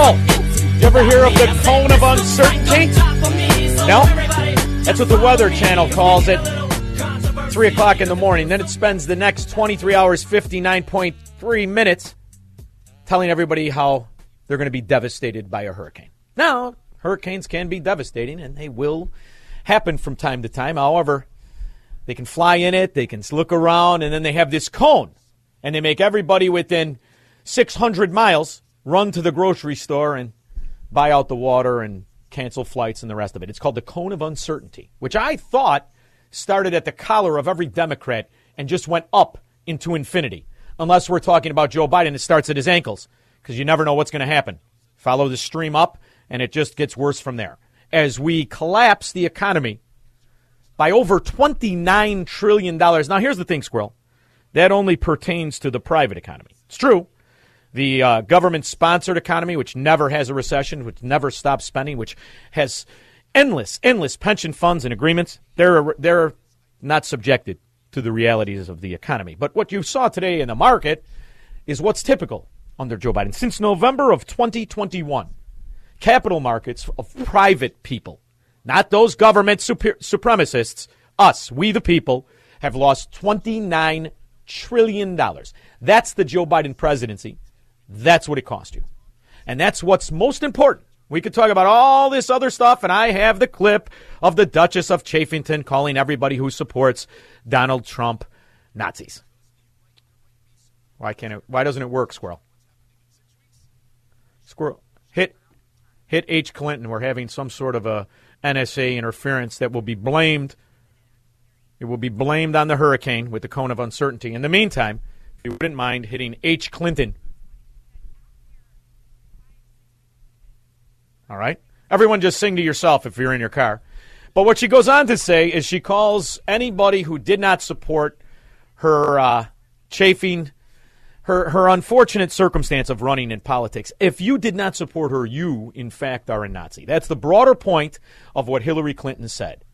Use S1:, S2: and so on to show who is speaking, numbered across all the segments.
S1: You ever hear of the cone of uncertainty? No? That's what the Weather Channel calls it. 3 o'clock in the morning. Then it spends the next 23 hours, 59.3 minutes telling everybody how they're going to be devastated by a hurricane. Now, hurricanes can be devastating, and they will happen from time to time. However, they can fly in it, they can look around, and then they have this cone, and they make everybody within 600 miles run to the grocery store and buy out the water and cancel flights and the rest of it. It's called the cone of uncertainty, which I thought started at the collar of every Democrat and just went up into infinity. Unless we're talking about Joe Biden, it starts at his ankles because you never know what's going to happen. Follow the stream up, and it just gets worse from there. As we collapse the economy by over $29 trillion. Now, here's the thing, Squirrel. That only pertains to the private economy. It's true. The uh, government sponsored economy, which never has a recession, which never stops spending, which has endless, endless pension funds and agreements, they're, they're not subjected to the realities of the economy. But what you saw today in the market is what's typical under Joe Biden. Since November of 2021, capital markets of private people, not those government super- supremacists, us, we the people, have lost $29 trillion. That's the Joe Biden presidency. That's what it cost you. And that's what's most important. We could talk about all this other stuff, and I have the clip of the Duchess of Chaffington calling everybody who supports Donald Trump Nazis. Why can't it? Why doesn't it work, Squirrel? Squirrel, hit hit H. Clinton. We're having some sort of a NSA interference that will be blamed. It will be blamed on the hurricane with the cone of uncertainty. In the meantime, if you wouldn't mind hitting H. Clinton. All right? Everyone just sing to yourself if you're in your car. But what she goes on to say is she calls anybody who did not support her uh, chafing, her, her unfortunate circumstance of running in politics. If you did not support her, you, in fact, are a Nazi. That's the broader point of what Hillary Clinton said.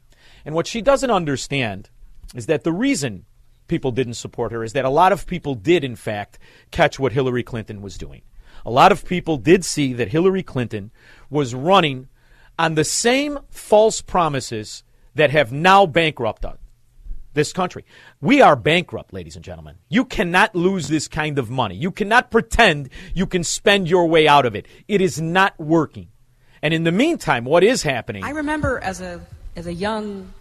S1: And what she doesn't understand is that the reason people didn't support her is that a lot of people did, in fact, catch what Hillary Clinton was doing. A lot of people did see that Hillary Clinton was running on the same false promises that have now bankrupted this country. We are bankrupt, ladies and gentlemen. You cannot lose this kind of money. You cannot pretend you can spend your way out of it. It is not working. And in the meantime, what is happening?
S2: I remember as a as a young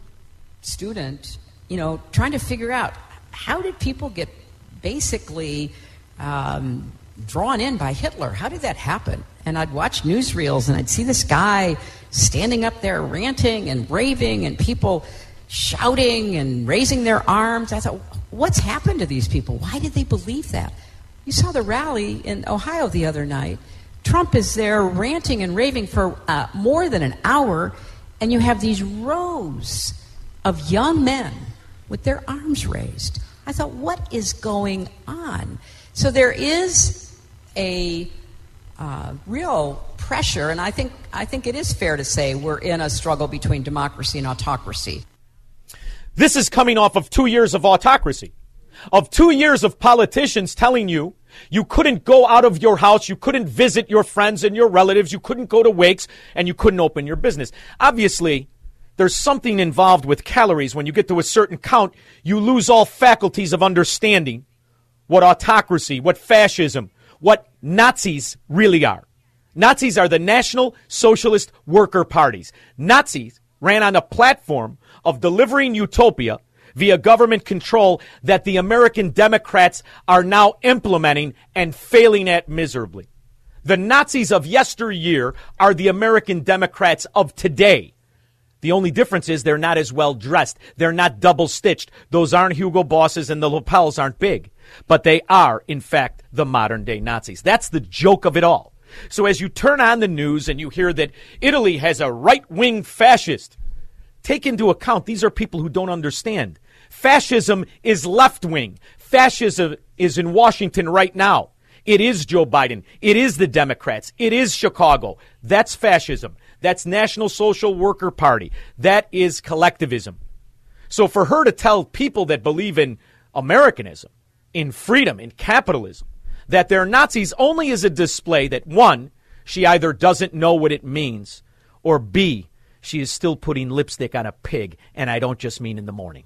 S2: student, you know, trying to figure out how did people get basically um, drawn in by Hitler? How did that happen? And I'd watch newsreels and I'd see this guy standing up there ranting and raving and people shouting and raising their arms. I thought, what's happened to these people? Why did they believe that? You saw the rally in Ohio the other night. Trump is there ranting and raving for uh, more than an hour, and you have these rows of young men with their arms raised. I thought, what is going on? So there is a uh, real pressure, and I think I think it is fair to say we're in a struggle between democracy and autocracy.
S1: This is coming off of two years of autocracy, of two years of politicians telling you you couldn't go out of your house, you couldn't visit your friends and your relatives, you couldn't go to wakes, and you couldn't open your business. Obviously, there's something involved with calories. When you get to a certain count, you lose all faculties of understanding what autocracy, what fascism, what Nazis really are. Nazis are the National Socialist Worker Parties. Nazis ran on a platform of delivering utopia via government control that the American Democrats are now implementing and failing at miserably. The Nazis of yesteryear are the American Democrats of today. The only difference is they're not as well dressed. They're not double stitched. Those aren't Hugo Bosses and the lapels aren't big. But they are, in fact, the modern day Nazis. That's the joke of it all. So as you turn on the news and you hear that Italy has a right wing fascist, take into account these are people who don't understand. Fascism is left wing. Fascism is in Washington right now. It is Joe Biden. It is the Democrats. It is Chicago. That's fascism. That's National Social Worker Party. That is collectivism. So for her to tell people that believe in Americanism, in freedom, in capitalism, that they're Nazis only is a display that one, she either doesn't know what it means, or B, she is still putting lipstick on a pig, and I don't just mean in the morning.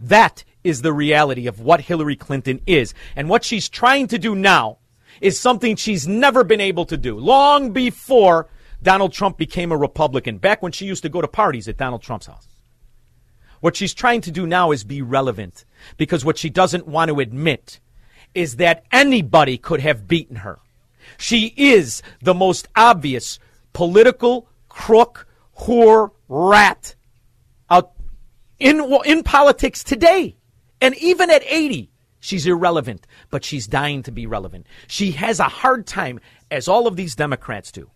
S1: That is the reality of what Hillary Clinton is. And what she's trying to do now is something she's never been able to do. Long before Donald Trump became a Republican, back when she used to go to parties at Donald Trump's house. What she's trying to do now is be relevant because what she doesn't want to admit is that anybody could have beaten her. She is the most obvious political crook, whore, rat out in, in politics today. And even at 80, she's irrelevant, but she's dying to be relevant. She has a hard time, as all of these Democrats do,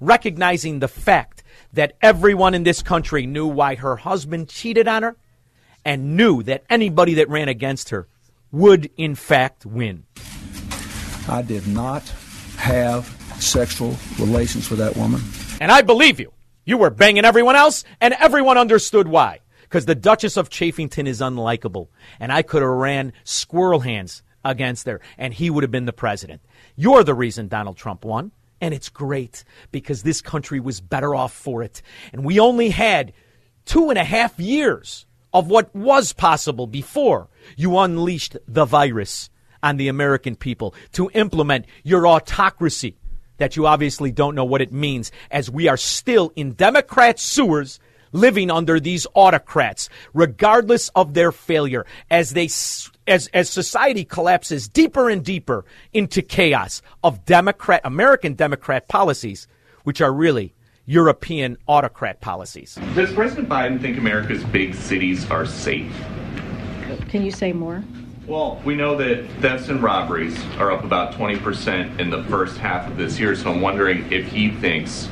S1: recognizing the fact that everyone in this country knew why her husband cheated on her and knew that anybody that ran against her would, in fact, win.
S3: I did not have sexual relations with that woman.
S1: And I believe you. You were banging everyone else, and everyone understood why. Because the Duchess of Chafington is unlikable. And I could have ran squirrel hands against her, and he would have been the president. You're the reason Donald Trump won. And it's great because this country was better off for it. And we only had two and a half years of what was possible before you unleashed the virus on the American people to implement your autocracy that you obviously don't know what it means as we are still in Democrat sewers living under these autocrats, regardless of their failure, as they as as society collapses deeper and deeper into chaos of Democrat American Democrat policies, which are really European autocrat policies.
S4: Does President Biden think America's big cities are safe?
S5: Can you say more?
S4: Well, we know that thefts and robberies are up about 20% in the first half of this year, so I'm wondering if he thinks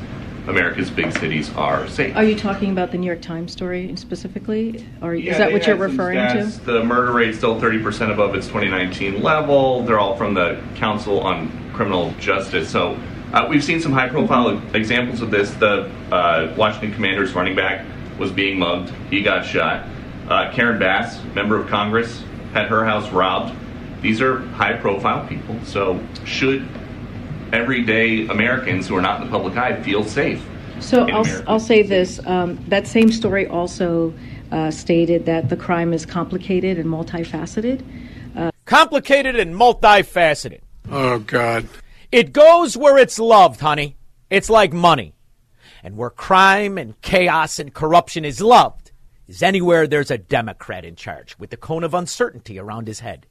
S4: America's big cities are safe.
S5: Are you talking about the New York Times story specifically, or
S4: Yeah,
S5: is that what you're referring
S4: stats.
S5: to?
S4: The murder rate's still 30% above its 2019 level. They're all from the Council on Criminal Justice. So uh, we've seen some high profile
S5: Mm-hmm.
S4: examples of this. The uh, Washington Commanders running back was being mugged, he got shot. Uh, Karen Bass, member of Congress, had her house robbed. These are high profile people. So should everyday Americans who are not in the public eye feel safe?
S5: So I'll,
S4: America?
S5: I'll say this. Um, that same story also uh, stated that the crime is complicated and multifaceted.
S1: Complicated and multifaceted.
S6: Oh, God.
S1: It goes where it's loved, honey. It's like money. And where crime and chaos and corruption is loved is anywhere there's a Democrat in charge with the cone of uncertainty around his head.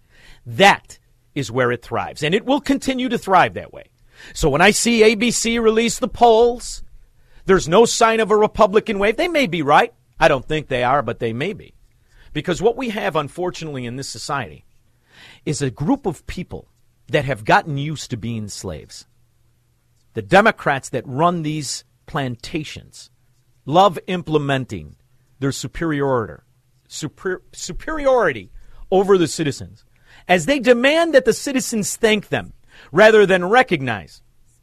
S1: That is where it thrives. And it will continue to thrive that way. So when I see ABC release the polls, there's no sign of a Republican wave. They may be right. I don't think they are, but they may be. Because what we have, unfortunately, in this society is a group of people that have gotten used to being slaves. The Democrats that run these plantations love implementing their superiority, super, superiority over the citizens as they demand that the citizens thank them rather than recognize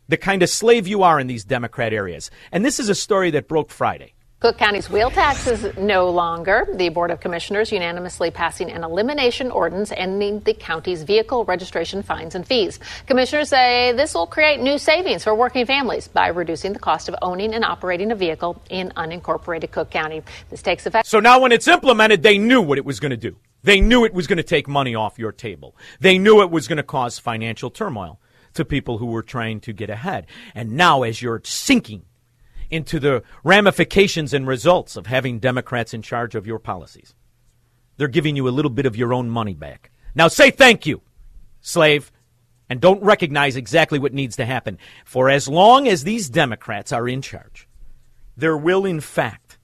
S1: the kind of slave you are in these Democrat areas. And this is a story that broke Friday.
S7: Cook County's wheel tax is no longer. The Board of Commissioners unanimously passing an elimination ordinance ending the county's vehicle registration fines and fees. Commissioners say this will create new savings for working families by reducing the cost of owning and operating a vehicle in unincorporated Cook County. This takes effect.
S1: So now when it's implemented, they knew what it was going to do. They knew it was going to take money off your table. They knew it was going to cause financial turmoil to people who were trying to get ahead. And now, as you're sinking into the ramifications and results of having Democrats in charge of your policies, they're giving you a little bit of your own money back. Now say thank you, slave, and don't recognize exactly what needs to happen. For as long as these Democrats are in charge, there will, in fact,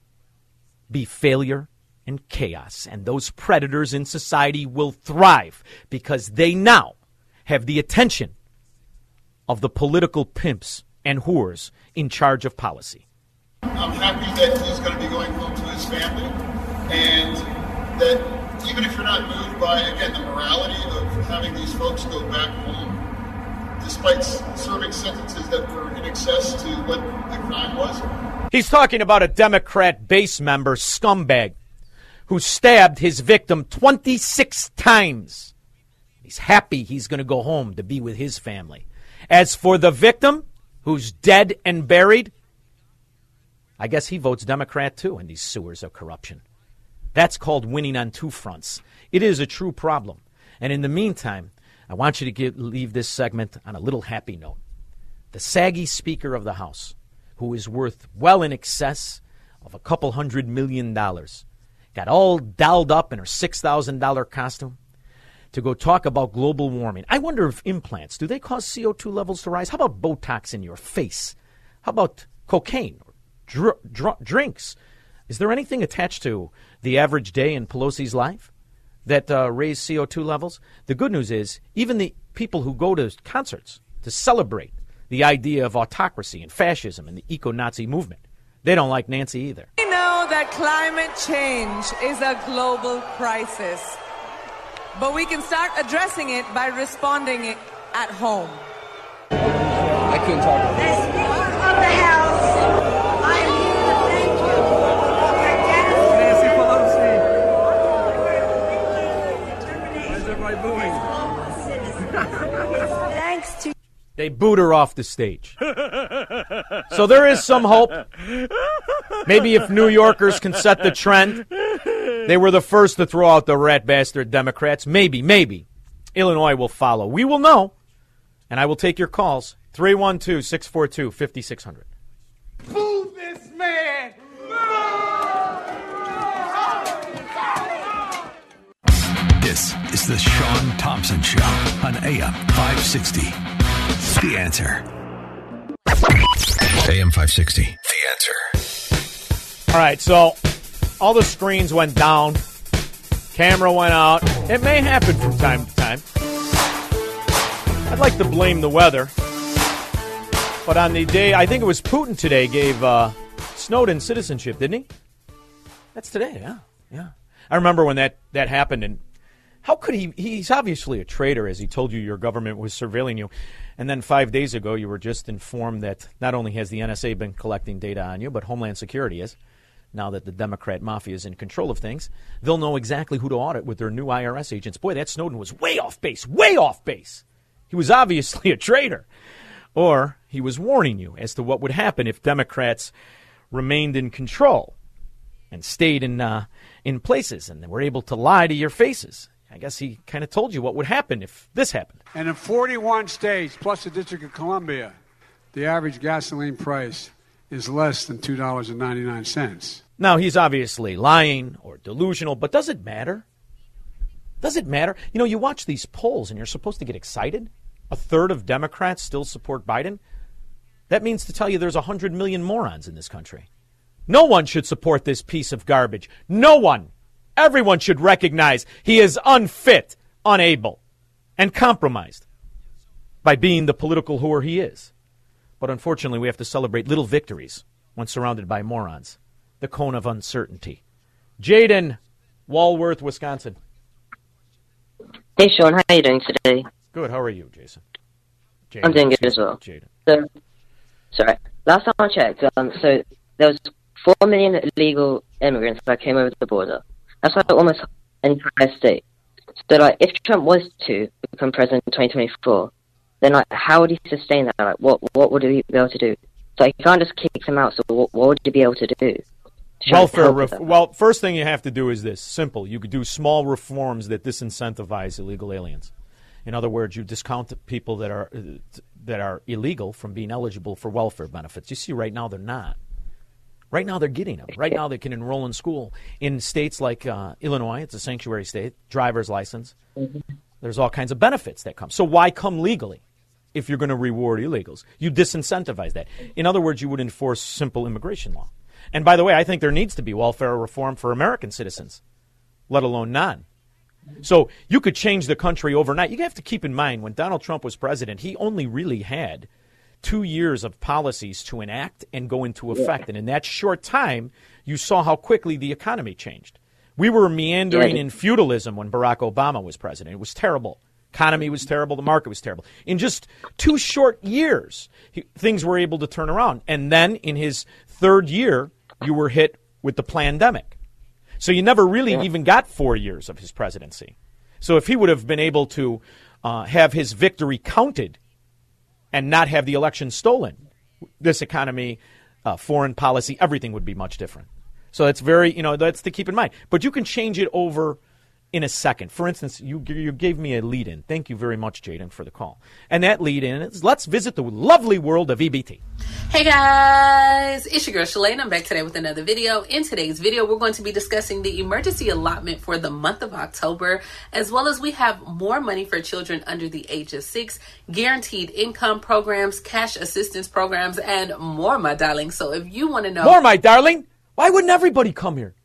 S1: be failure and chaos, and those predators in society will thrive because they now have the attention of the political pimps and whores in charge of policy.
S6: I'm happy that he's going to be going home to his family, and that even if you're not moved by, again, the morality of having these folks go back home, despite serving sentences that were in excess to what the crime was.
S1: He's talking about a Democrat base member, scumbag, who stabbed his victim 26 times. He's happy he's going to go home to be with his family. As for the victim, who's dead and buried, I guess he votes Democrat too in these sewers of corruption. That's called winning on two fronts. It is a true problem. And in the meantime, I want you to get, leave this segment on a little happy note. The saggy Speaker of the House, who is worth well in excess of a couple hundred million dollars, got all dolled up in her $6,000 costume to go talk about global warming. I wonder if implants, do they cause CO2 levels to rise? How about Botox in your face? How about cocaine or dr- dr- drinks? Is there anything attached to the average day in Pelosi's life that uh, raise CO2 levels? The good news is, even the people who go to concerts to celebrate the idea of autocracy and fascism and the eco Nazi movement, they don't like Nancy either.
S8: We know that climate change is a global crisis, but we can start addressing it by responding it at home.
S9: I couldn't talk.
S10: As Speaker
S1: They boot her off the stage. so there is some hope. Maybe if New Yorkers can set the trend, they were the first to throw out the rat bastard Democrats. Maybe, maybe. Illinois will follow. We will know. And I will take your calls. 312 642 5600.
S9: Boo this man!
S11: This is the Shaun Thompson Show on AM 560. The answer. AM 560. The answer.
S1: All right, so all the screens went down, camera went out. It may happen from time to time. I'd like to blame the weather. But on the day, I think it was Putin today gave uh, Snowden citizenship, didn't he? That's today, yeah. Yeah. I remember when that, that happened, and how could he? He's obviously a traitor, as he told you your government was surveilling you. And then five days ago, you were just informed that not only has the NSA been collecting data on you, but Homeland Security is. Now that the Democrat mafia is in control of things, they'll know exactly who to audit with their new IRS agents. Boy, that Snowden was way off base, way off base. He was obviously a traitor. Or he was warning you as to what would happen if Democrats remained in control and stayed in, uh, in places and were able to lie to your faces. I guess he kind of told you what would happen if this happened.
S12: And in 41 states, plus the District of Columbia, the average gasoline price is less than $2.99.
S1: Now, he's obviously lying or delusional, but does it matter? Does it matter? You know, you watch these polls and you're supposed to get excited. A third of Democrats still support Biden. That means to tell you there's 100 million morons in this country. No one should support this piece of garbage. No one. Everyone should recognize he is unfit, unable, and compromised by being the political whore he is. But unfortunately, we have to celebrate little victories when surrounded by morons. The cone of uncertainty. Jaden, Walworth, Wisconsin.
S13: Hey, Shaun, how are you doing today?
S1: Good. How are you, Jason? Jaden,
S13: I'm doing good as well.
S1: Jaden.
S13: So, sorry. Last time I checked, um, so there was four million illegal immigrants that came over the border. That's like almost entire state. So, like, if Trump was to become president in 2024, then like, how would he sustain that? Like, what what would he be able to do? So he can't just kick them out. So what, what would he be able to do?
S1: welfare. Ref- well, first thing you have to do is this: simple. You could do small reforms that disincentivize illegal aliens. In other words, you discount the people that are uh, that are illegal from being eligible for welfare benefits. You see, right now they're not. Right now they're getting them. Right now they can enroll in school in states like uh, Illinois. It's a sanctuary state, driver's license. There's all kinds of benefits that come. So why come legally? If you're going to reward illegals, you disincentivize that. In other words, you would enforce simple immigration law. And by the way, I think there needs to be welfare reform for American citizens, let alone non. So you could change the country overnight. You have to keep in mind when Donald Trump was president, he only really had two years of policies to enact and go into effect. And in that short time, you saw how quickly the economy changed. We were meandering
S13: Yeah.
S1: in feudalism when Barack Obama was president. It was terrible. Economy was terrible. The market was terrible. In just two short years, he, things were able to turn around. And then in his third year, you were hit with the pandemic. So you never really even got four years of his presidency. So if he would have been able to uh, have his victory counted and not have the election stolen, this economy, uh, foreign policy, everything would be much different. So it's very, you know, that's to keep in mind. But you can change it over in a second. For instance, you, you gave me a lead in. Thank you very much, Jaden, for the call. And that lead in is let's visit the lovely world of EBT.
S14: Hey guys, it's your girl Shalane. I'm back today with another video. In today's video, we're going to be discussing the emergency allotment for the month of October, as well as we have more money for children under the age of six, guaranteed income programs, cash assistance programs, and more, my darling. So if you want to know
S1: More, my darling. Why wouldn't everybody come here?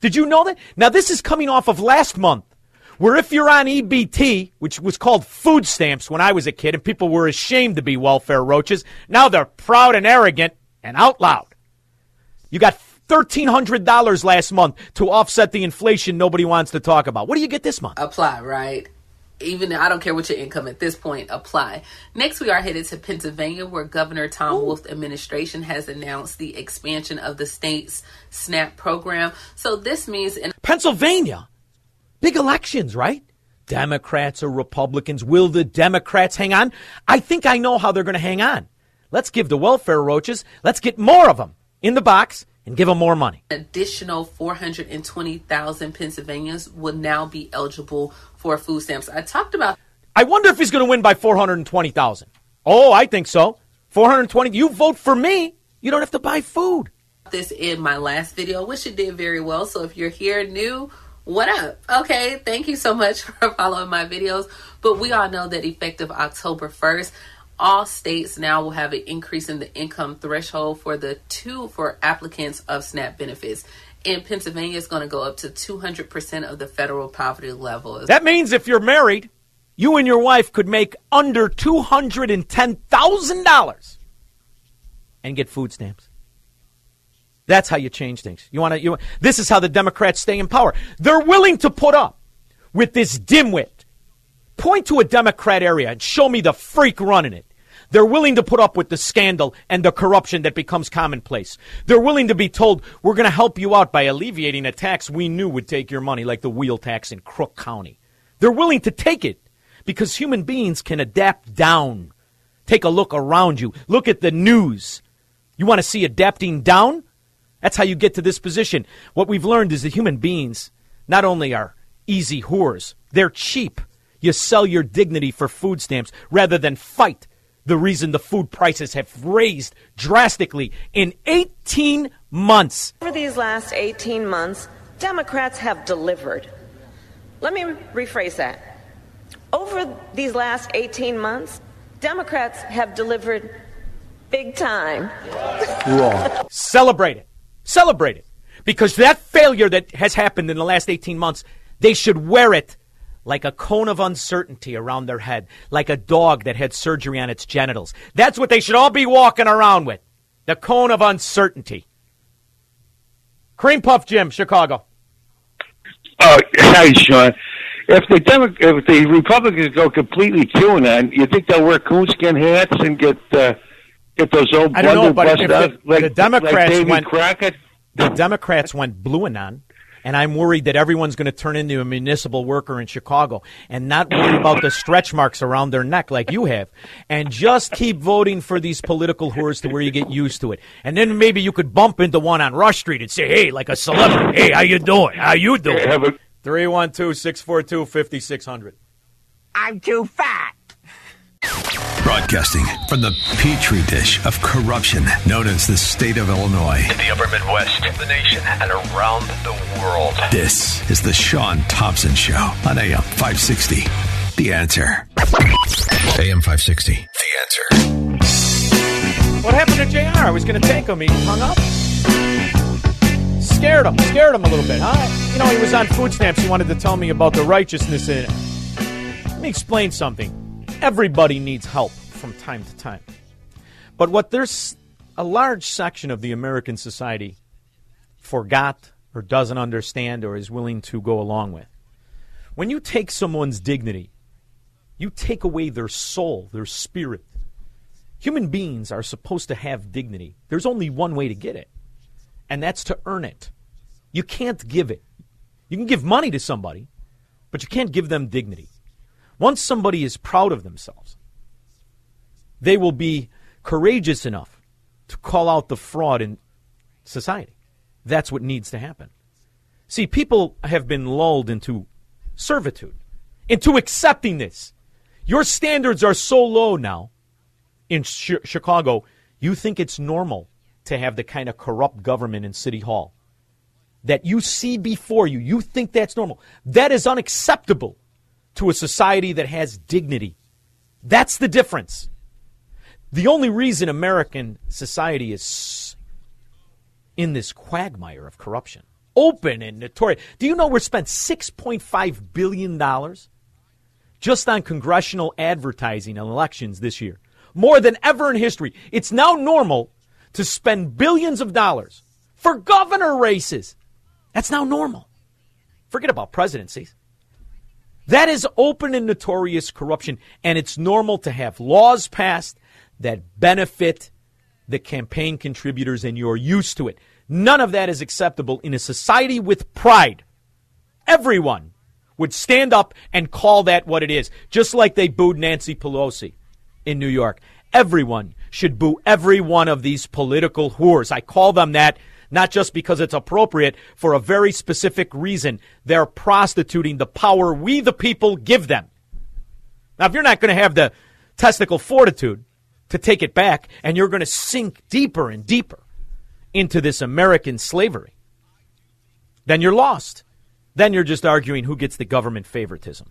S1: Did you know that? Now, this is coming off of last month, where if you're on EBT, which was called food stamps when I was a kid, and people were ashamed to be welfare roaches, now they're proud and arrogant and out loud. You got $1,300 last month to offset the inflation nobody wants to talk about. What do you get this month?
S14: apply, right? Even though I don't care what your income at this point, apply. Next, we are headed to Pennsylvania, where Governor Tom Wolf administration has announced the expansion of the state's SNAP program. So this means in
S1: Pennsylvania. Big elections, right? Democrats or Republicans. Will the Democrats hang on? I think I know how they're going to hang on. Let's give the welfare roaches, let's get more of them in the box and give them more money.
S14: additional 420,000 Pennsylvanians will now be eligible for food stamps. I talked about
S1: I wonder if he's going to win by 420,000. Oh, I think so. 420. You vote for me, you don't have to buy food.
S14: this in my last video, which it did very well. So if you're here new, what up? Okay, thank you so much for following my videos. But we all know that effective October 1st, all states now will have an increase in the income threshold for the two for applicants of SNAP benefits. In Pennsylvania, is going to go up to 200% of the federal poverty level.
S1: That means if you're married, you and your wife could make under $210,000 and get food stamps. That's how you change things. You want to you This is how the Democrats stay in power. They're willing to put up with this dimwit. Point to a Democrat area and show me the freak running it. They're willing to put up with the scandal and the corruption that becomes commonplace. They're willing to be told, we're going to help you out by alleviating a tax we knew would take your money, like the wheel tax in Crook County. They're willing to take it because human beings can adapt down. Take a look around you. Look at the news. You want to see adapting down? That's how you get to this position. What we've learned is that human beings not only are easy whores, they're cheap. You sell your dignity for food stamps rather than fight the reason the food prices have raised drastically in 18 months.
S15: Over these last 18 months, Democrats have delivered. Let me rephrase that. Over these last 18 months, Democrats have delivered big time.
S1: Wrong. Celebrate it. Celebrate it. Because that failure that has happened in the last 18 months, they should wear it like a cone of uncertainty around their head, like a dog that had surgery on its genitals. That's what they should all be walking around with. The cone of uncertainty. Cream Puff Jim, Chicago.
S16: Oh, hi, Shaun. If the Demo- if the Republicans go completely QAnon, you think they'll wear coonskin hats and get uh, get those old
S1: I don't know, but
S16: busted
S1: if
S16: out
S1: the,
S16: like,
S1: the Democrats
S16: like
S1: went
S16: Crockett?
S1: the Democrats went blue anon, And I'm worried that everyone's going to turn into a municipal worker in Chicago and not worry about the stretch marks around their neck like you have. And just keep voting for these political whores to where you get used to it. And then maybe you could bump into one on Rush Street and say, hey, like a celebrity, hey, how you doing? How you doing? 312 642 5600.
S10: I'm too fat.
S11: Broadcasting from the petri dish of corruption known as the state of Illinois.
S17: In the upper Midwest, the nation, and around the world.
S11: This is the Shaun Thompson Show on AM 560. The answer. AM 560. The answer.
S1: What happened to JR? I was going to take him. He hung up. Scared him. Scared him a little bit, huh? You know, he was on food stamps. He wanted to tell me about the righteousness in it. Let me explain something. Everybody needs help from time to time. But what there's a large section of the American society forgot or doesn't understand or is willing to go along with. When you take someone's dignity, you take away their soul, their spirit. Human beings are supposed to have dignity. There's only one way to get it, and that's to earn it. You can't give it. You can give money to somebody, but you can't give them dignity. Once somebody is proud of themselves, they will be courageous enough to call out the fraud in society. That's what needs to happen. See, people have been lulled into servitude, into accepting this. Your standards are so low now in Ch- Chicago, you think it's normal to have the kind of corrupt government in City Hall that you see before you. You think that's normal. That is unacceptable to a society that has dignity. That's the difference. The only reason American society is in this quagmire of corruption, open and notorious. Do you know we're spent $6.5 billion just on congressional advertising and elections this year? More than ever in history. It's now normal to spend billions of dollars for governor races. That's now normal. Forget about presidencies. That is open and notorious corruption, and it's normal to have laws passed that benefit the campaign contributors, and you're used to it. None of that is acceptable in a society with pride. Everyone would stand up and call that what it is, just like they booed Nancy Pelosi in New York. Everyone should boo every one of these political whores. I call them that not just because it's appropriate, for a very specific reason. They're prostituting the power we, the people, give them. Now, if you're not going to have the testicle fortitude to take it back, and you're going to sink deeper and deeper into this American slavery, then you're lost. Then you're just arguing who gets the government favoritism.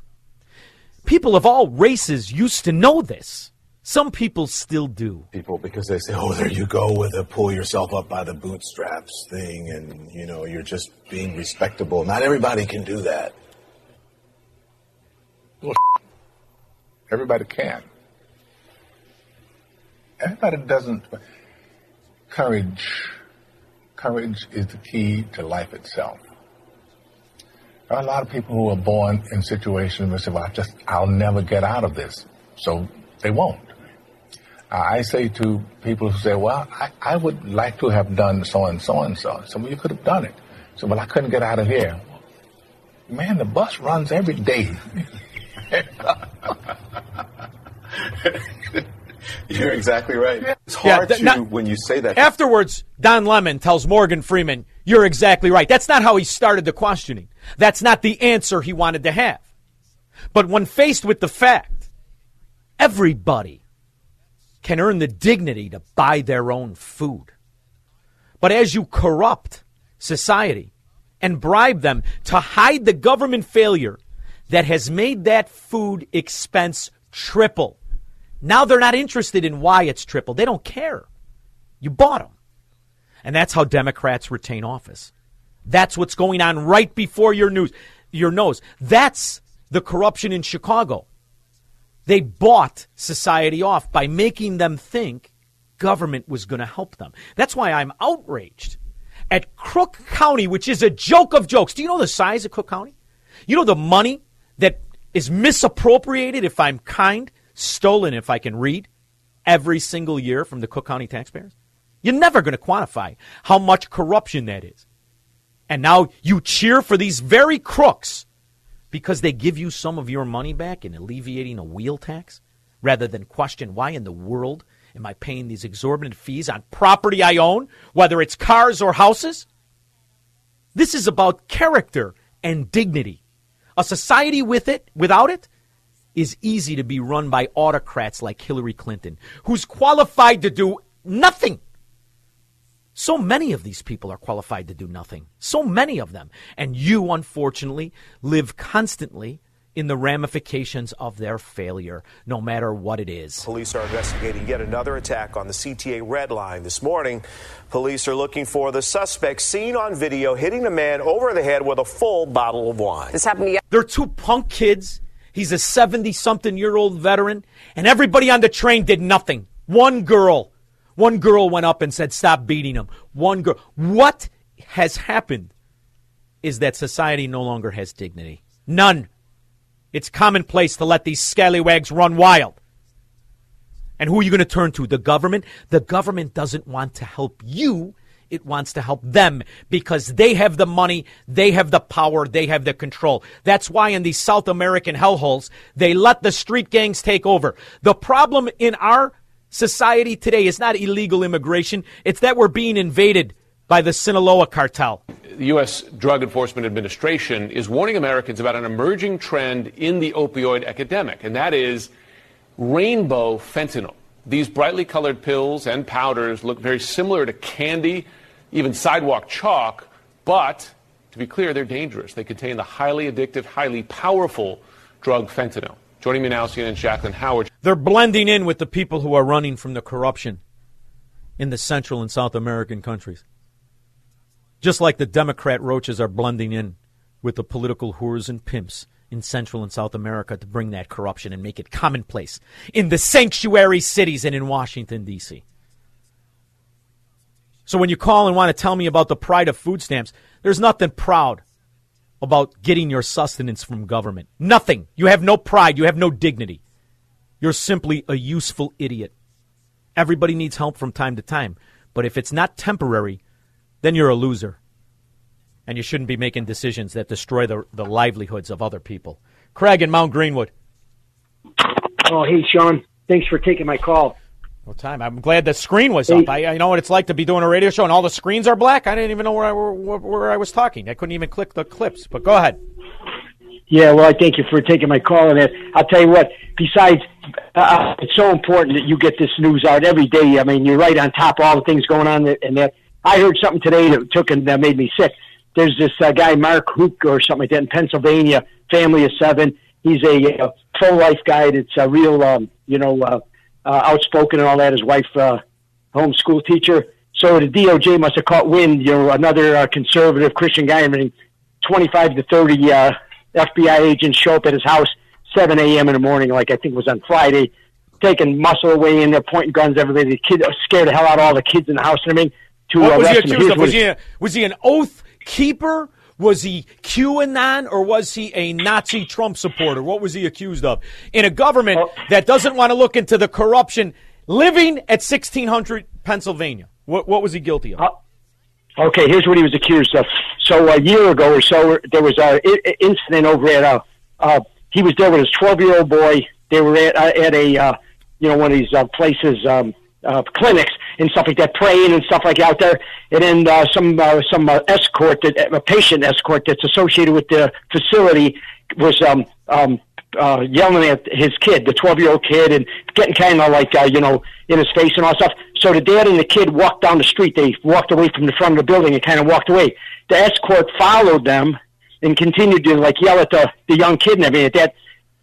S1: People of all races used to know this. Some people still do.
S18: People because they say, "Oh, there you go with a pull yourself up by the bootstraps thing," and you know you're just being respectable. Not everybody can do that.
S19: Well, everybody can. Everybody doesn't. Courage. Courage is the key to life itself. There are a lot of people who are born in situations where they say, "Well, I just, I'll never get out of this," so they won't. I say to people who say, well, I, I would like to have done so and so and so. So, well, you could have done it. So, well, I couldn't get out of here. Man, the bus runs every day.
S18: You're exactly right. It's
S1: Yeah,
S18: hard
S1: th-
S18: to,
S1: not-
S18: when you say that.
S1: Afterwards, Don Lemon tells Morgan Freeman, You're exactly right. That's not how he started the questioning. That's not the answer he wanted to have. But when faced with the fact, everybody can earn the dignity to buy their own food. But as you corrupt society and bribe them to hide the government failure that has made that food expense triple, now they're not interested in why it's triple. They don't care. You bought them. And that's how Democrats retain office. That's what's going on right before your news, your nose. That's the corruption in Chicago. They bought society off by making them think government was going to help them. That's why I'm outraged at Crook County, which is a joke of jokes. Do you know the size of Cook County? You know the money that is misappropriated, if I'm kind, stolen, if I can read, every single year from the Cook County taxpayers? You're never going to quantify how much corruption that is. And now you cheer for these very crooks because they give you some of your money back in alleviating a wheel tax rather than question why in the world am I paying these exorbitant fees on property I own, whether it's cars or houses? This is about character and dignity. A society with it, without it, is easy to be run by autocrats like Hillary Clinton, who's qualified to do nothing. So many of these people are qualified to do nothing. So many of them. And you, unfortunately, live constantly in the ramifications of their failure, no matter what it is.
S20: Police are investigating yet another attack on the CTA Red Line. This morning, police are looking for the suspect seen on video hitting a man over the head with a full bottle of wine.
S1: This happened They're two punk kids. He's a 70 something year old veteran, and everybody on the train did nothing. One girl. One girl went up and said, Stop beating him. One girl. What has happened is that society no longer has dignity. None. It's commonplace to let these scallywags run wild. And who are you going to turn to? The government? The government doesn't want to help you. It wants to help them because they have the money, they have the power, they have the control. That's why in these South American hellholes, they let the street gangs take over. The problem in our society today is not illegal immigration, it's that we're being invaded by the Sinaloa cartel.
S21: The U.S. Drug Enforcement Administration is warning Americans about an emerging trend in the opioid epidemic, and that is rainbow fentanyl. These brightly colored pills and powders look very similar to candy, even sidewalk chalk, but to be clear, they're dangerous. They contain the highly addictive, highly powerful drug fentanyl. Joining me now, CNN Jacqueline Howard.
S1: They're blending in with the people who are running from the corruption in the Central and South American countries. Just like the Democrat roaches are blending in with the political whores and pimps in Central and South America to bring that corruption and make it commonplace in the sanctuary cities and in Washington, D.C. So when you call and want to tell me about the pride of food stamps, there's nothing proud about getting your sustenance from government. Nothing. You have no pride. You have no dignity. You're simply a useful idiot. Everybody needs help from time to time. But if it's not temporary, then you're a loser. And you shouldn't be making decisions that destroy the, the livelihoods of other people. Craig in Mount Greenwood.
S22: Oh, hey, Shaun. Thanks for taking my call.
S1: No time. I'm glad the screen was up. I, I know what it's like to be doing a radio show and all the screens are black. I didn't even know where I, where, where I was talking. I couldn't even click the clips. But go ahead.
S22: Yeah, well, I thank you for taking my call. And I'll tell you what. Besides, uh, it's so important that you get this news out every day. I mean, you're right on top of all the things going on. And that I heard something today that took and that made me sick. There's this uh, guy Mark Houck or something like that in Pennsylvania. Family of seven. He's a uh, pro life guy. It's a real, um, you know. Uh, uh, outspoken and all that. His wife, uh, homeschool teacher. So the DOJ must have caught wind. You know, another uh, conservative Christian guy. I mean, 25 to 30 uh, FBI agents show up at his house 7 a.m. in the morning, like I think it was on Friday, taking muscle away in there, pointing guns everybody. The kid scared the hell out of all the kids in the house. And I mean, to
S1: what was he
S22: him.
S1: accused
S22: Here's
S1: of?
S22: what
S1: Was
S22: he,
S1: a, was he an oath keeper? Was he QAnon or was he a Nazi Trump supporter? What was he accused of? In a government
S22: Oh.
S1: that doesn't want to look into the corruption living at 1600 Pennsylvania. What, what was he guilty of?
S22: Okay, here's what he was accused of. So a year ago or so, there was a i- incident over at a. Uh, he was there with his 12 year old boy. They were at uh, at a uh, you know one of these uh, places, um, uh, clinics and stuff like that, praying and stuff like out there. And then uh, some uh, some uh, escort, that, a patient escort that's associated with the facility, was um, um, uh, yelling at his kid, the 12 year old kid, and getting kind of like, uh, you know, in his face and all that stuff. So the dad and the kid walked down the street. They walked away from the front of the building and kind of walked away. The escort followed them and continued to like yell at the, the young kid and everything. That,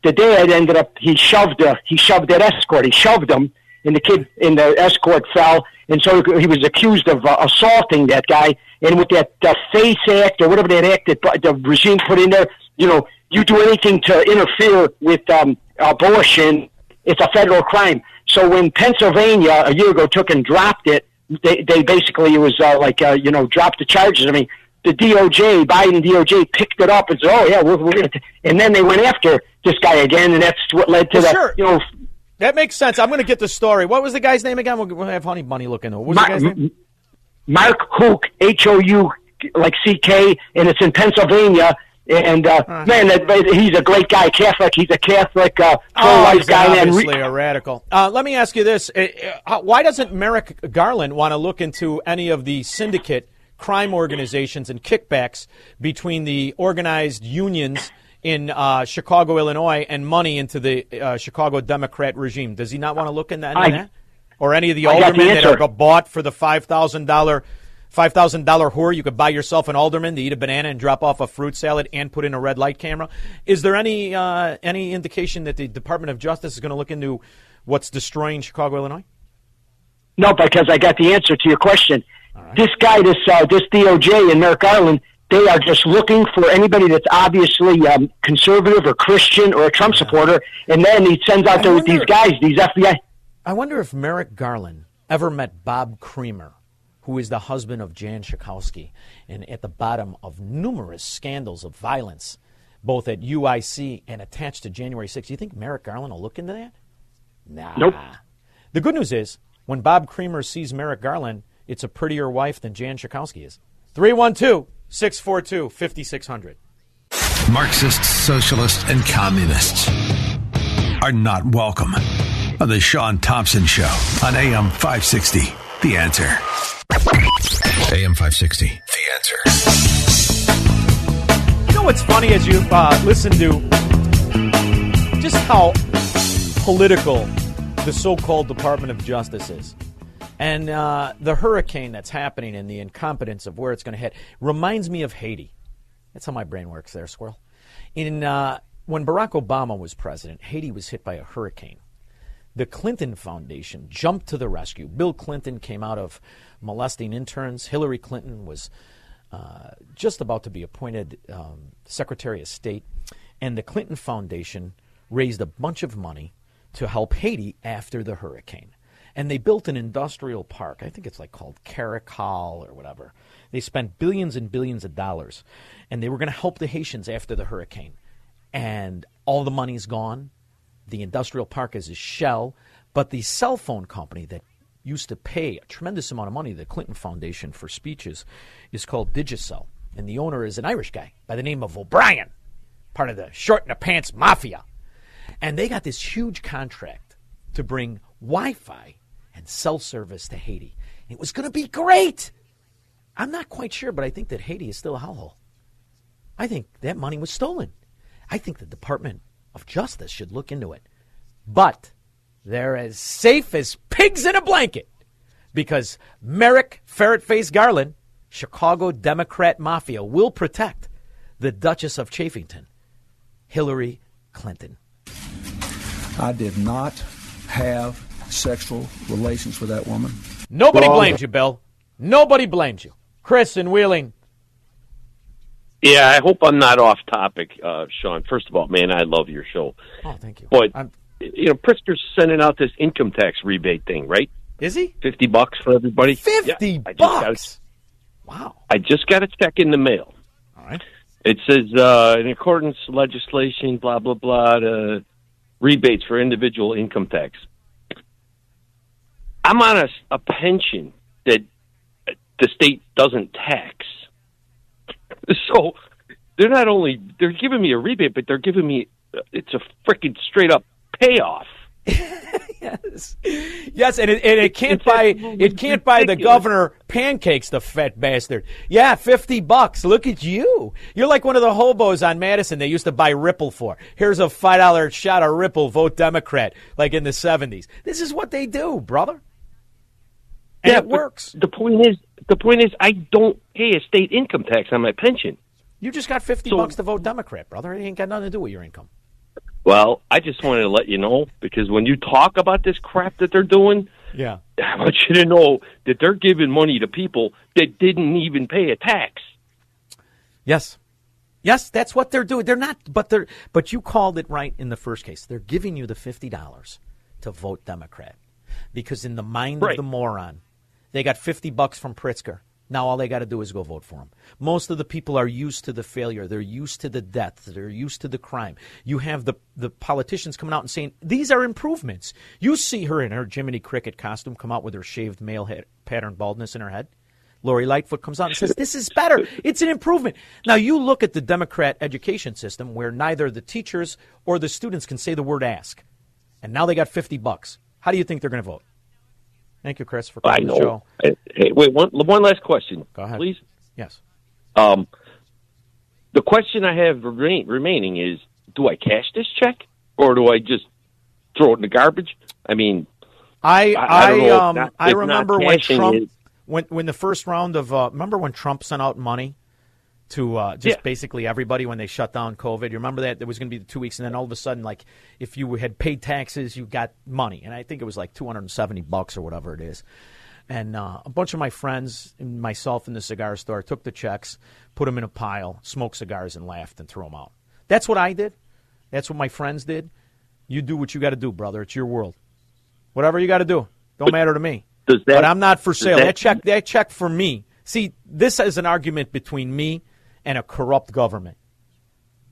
S22: the dad ended up, he shoved, uh, he shoved that escort. He shoved him and the kid in the escort fell. And so he was accused of uh, assaulting that guy. And with that uh, face act or whatever that act that the regime put in there, you know, you do anything to interfere with um, abortion, it's a federal crime. So when Pennsylvania a year ago took and dropped it, they, they basically it was uh, like uh, you know dropped the charges. I mean, the DOJ, Biden DOJ, picked it up and said, "Oh yeah, we're, we're going to," and then they went after this guy again, and that's what led to
S1: Well,
S22: the
S1: sure.
S22: you know
S1: That makes sense. I'm going to get the story. What was the guy's name again? We'll, we'll have Honey Bunny looking. What was
S22: Ma-
S1: the guy's name?
S22: Mark Houck, H O U like CK, and it's in Pennsylvania. And uh, man, that, but he's a great guy, Catholic. He's a Catholic uh,
S1: Oh,
S22: pro-life
S1: he's
S22: guy. and
S1: obviously
S22: re-
S1: a radical. Uh, let me ask you this: Uh, uh, Why doesn't Merrick Garland want to look into any of the syndicate crime organizations and kickbacks between the organized unions in uh, Chicago, Illinois, and money into the uh, Chicago Democrat regime? Does he not want to look into any
S22: I-
S1: that, or any of the
S22: I got the
S1: aldermen that are bought for the five thousand dollar? Five thousand dollar whore, you could buy yourself an alderman to eat a banana and drop off a fruit salad and put in a red light camera. Is there any uh, any indication that the Department of Justice is going to look into what's destroying Chicago, Illinois?
S22: No, because I got the answer to your question. This guy, this uh, this DOJ in Merrick Garland, they are just looking for anybody that's obviously um, conservative or Christian or a Trump supporter, and then he sends out
S1: I
S22: there with
S1: wonder-
S22: these guys, these FBI.
S1: I wonder if Merrick Garland ever met Bob Creamer, who is the husband of Jan Schakowsky, and at the bottom of numerous scandals of violence, both at UIC and attached to January 6th. Do You think Merrick Garland will look into that? Nah.
S22: Nope.
S1: The good news is, when Bob Creamer sees Merrick Garland, it's a prettier wife than Jan Schakowsky is. 312 642 5600.
S11: Marxists, socialists, and communists are not welcome on the Shaun Thompson Show on AM 560. The answer. AM 560. The answer.
S1: You know what's funny as you uh, listen to just how political the so-called Department of Justice is, and uh, the hurricane that's happening and the incompetence of where it's going to hit reminds me of Haiti. That's how my brain works, there, squirrel. In uh, when Barack Obama was president, Haiti was hit by a hurricane. The Clinton Foundation jumped to the rescue. Bill Clinton came out of molesting interns. Hillary Clinton was uh, just about to be appointed um, Secretary of State. And the Clinton Foundation raised a bunch of money to help Haiti after the hurricane. And they built an industrial park. I think it's like called Caracol or whatever. They spent billions and billions of dollars. And they were going to help the Haitians after the hurricane. And all the money's gone. The industrial park is a shell. But the cell phone company that used to pay a tremendous amount of money the Clinton Foundation for speeches is called Digicel. And the owner is an Irish guy by the name of O'Brien, part of the short in the pants mafia. And they got this huge contract to bring Wi Fi and cell service to Haiti. It was going to be great. I'm not quite sure, but I think that Haiti is still a hellhole. I think that money was stolen. I think the Department of Justice should look into it. But they're as safe as pigs in a blanket because Merrick Ferret Face Garland, Chicago Democrat Mafia, will protect the Duchess of Chafington, Hillary Clinton.
S23: I did not have sexual relations with that woman.
S1: Nobody
S23: Well,
S1: blames you, Bill. Nobody blames you. Chris in Wheeling.
S24: Yeah, I hope I'm not off topic, uh, Shaun. First of all, man, I love your show.
S1: Oh, thank you.
S24: But you know, Pritzker's sending out this income tax rebate thing, right?
S1: Is he?
S24: Fifty bucks for everybody.
S1: Fifty
S24: Yeah, I just got
S1: bucks.
S24: a-
S1: wow.
S24: I just got a check in the mail.
S1: All right.
S24: It says, uh, in accordance with legislation, blah blah blah, uh, rebates for individual income tax. I'm on a, a pension that the state doesn't tax, so they're not only they're giving me a rebate, but they're giving me uh, it's a freaking straight up payoff.
S1: yes, yes, and it, and it can't buy it can't buy the governor pancakes, the fat bastard. Yeah, fifty bucks. Look at you. You're like one of the hobos on Madison they used to buy Ripple for. Here's a five dollar shot of Ripple. Vote Democrat, like in the seventies. This is what they do, brother. And
S24: yeah,
S1: it works.
S24: The point is, the point is, I don't pay a state income tax on my pension.
S1: You just got fifty
S24: So-
S1: bucks to vote Democrat, brother. It ain't got nothing to do with your income.
S24: Well, I just wanted to let you know because when you talk about this crap that they're doing,
S1: Yeah.
S24: I want you to know that they're giving money to people that didn't even pay a tax.
S1: Yes. Yes, that's what they're doing. They're not, but they're, but you called it right in the first case. They're giving you the fifty dollars to vote Democrat, because in the mind
S24: Right.
S1: of the moron, they got fifty bucks from Pritzker. Now all they got to do is go vote for him. Most of the people are used to the failure. They're used to the death. They're used to the crime. You have the the politicians coming out and saying these are improvements. You see her in her Jiminy Cricket costume come out with her shaved male head, pattern baldness in her head. Lori Lightfoot comes out and says, This is better. It's an improvement. Now, you look at the Democrat education system where neither the teachers or the students can say the word ask. And now they got 50 bucks. How do you think they're going to vote? Thank you, Chris, for coming on
S24: know.
S1: the show.
S24: Hey, wait, one, one last question,
S1: Go ahead.
S24: please.
S1: Yes.
S24: Um, the question I have remain, remaining is: Do I cash this check, or do I just throw it in the garbage? I mean,
S1: I
S24: I- I
S1: um
S24: not-
S1: I remember when Trump when when the first round of uh, remember when Trump sent out money to uh, just
S24: Yeah.
S1: basically everybody when they shut down COVID. You remember that there was going to be the two weeks, and then all of a sudden, like if you had paid taxes, you got money, and I think it was like two hundred and seventy bucks or whatever it is. And uh, a bunch of my friends and myself in the cigar store took the checks, put them in a pile, smoked cigars, and laughed and threw them out. That's what I did. That's what my friends did. You do what you got to do, brother. It's your world. Whatever you got to do, don't matter to me.
S24: That-
S1: but I'm not for sale.
S24: that-
S1: That, check, that check for me. See, this is an argument between me and a corrupt government.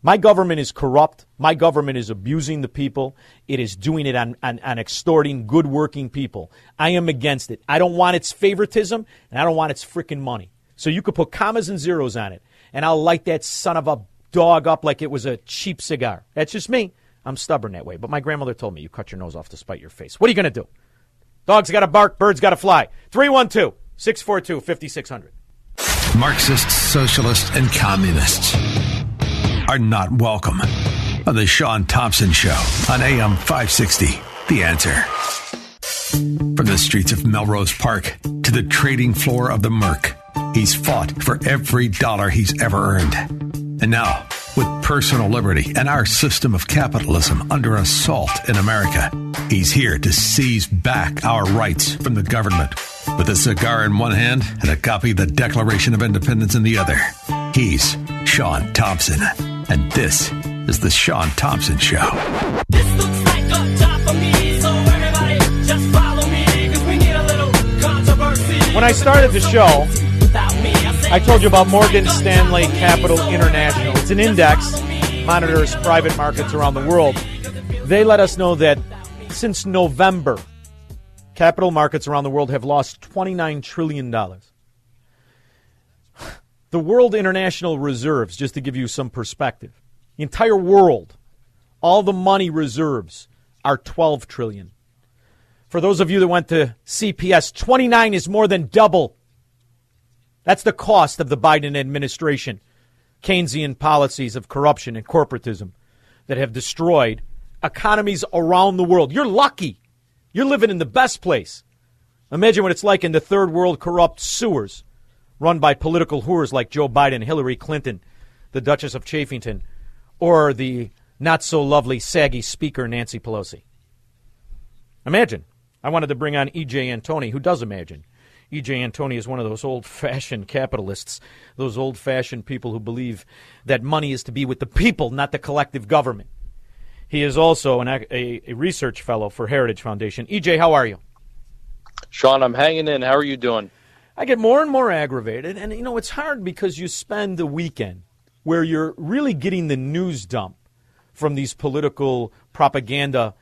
S1: My government is corrupt. My government is abusing the people. It is doing it on, on, on extorting good working people. I am against it. I don't want its favoritism, and I don't want its freaking money. So you could put commas and zeros on it, and I'll light that son of a dog up like it was a cheap cigar. That's just me. I'm stubborn that way. But my grandmother told me, you cut your nose off to spite your face. What are you going to do? Dogs got to bark, birds got to fly. 312 642 5600.
S11: Marxists, socialists, and communists are not welcome on the Shaun Thompson Show on AM 560. The answer. From the streets of Melrose Park to the trading floor of the Merc, he's fought for every dollar he's ever earned. And now, with personal liberty and our system of capitalism under assault in America, he's here to seize back our rights from the government. With a cigar in one hand and a copy of the Declaration of Independence in the other, he's Shaun Thompson. And this is The Shaun Thompson Show.
S1: When I started the show, I told you about Morgan Stanley Capital International. It's an index, monitors private markets around the world. They let us know that since November, capital markets around the world have lost $29 trillion. The World International Reserves, just to give you some perspective, the entire world, all the money reserves are 12 trillion. For those of you that went to CPS, 29 is more than double. That's the cost of the Biden administration. Keynesian policies of corruption and corporatism that have destroyed economies around the world. You're lucky. You're living in the best place. Imagine what it's like in the third world corrupt sewers run by political whores like Joe Biden, Hillary Clinton, the Duchess of Chaffington, or the not so lovely, saggy speaker Nancy Pelosi. Imagine. I wanted to bring on E.J. Antoni, who does imagine. E.J. Antoni is one of those old fashioned capitalists, those old fashioned people who believe that money is to be with the people, not the collective government. He is also an, a, a research fellow for Heritage Foundation. EJ, how are you?
S25: Shaun, I'm hanging in. How are you doing?
S1: I get more and more aggravated, and you know it's hard because you spend the weekend where you're really getting the news dump from these political propaganda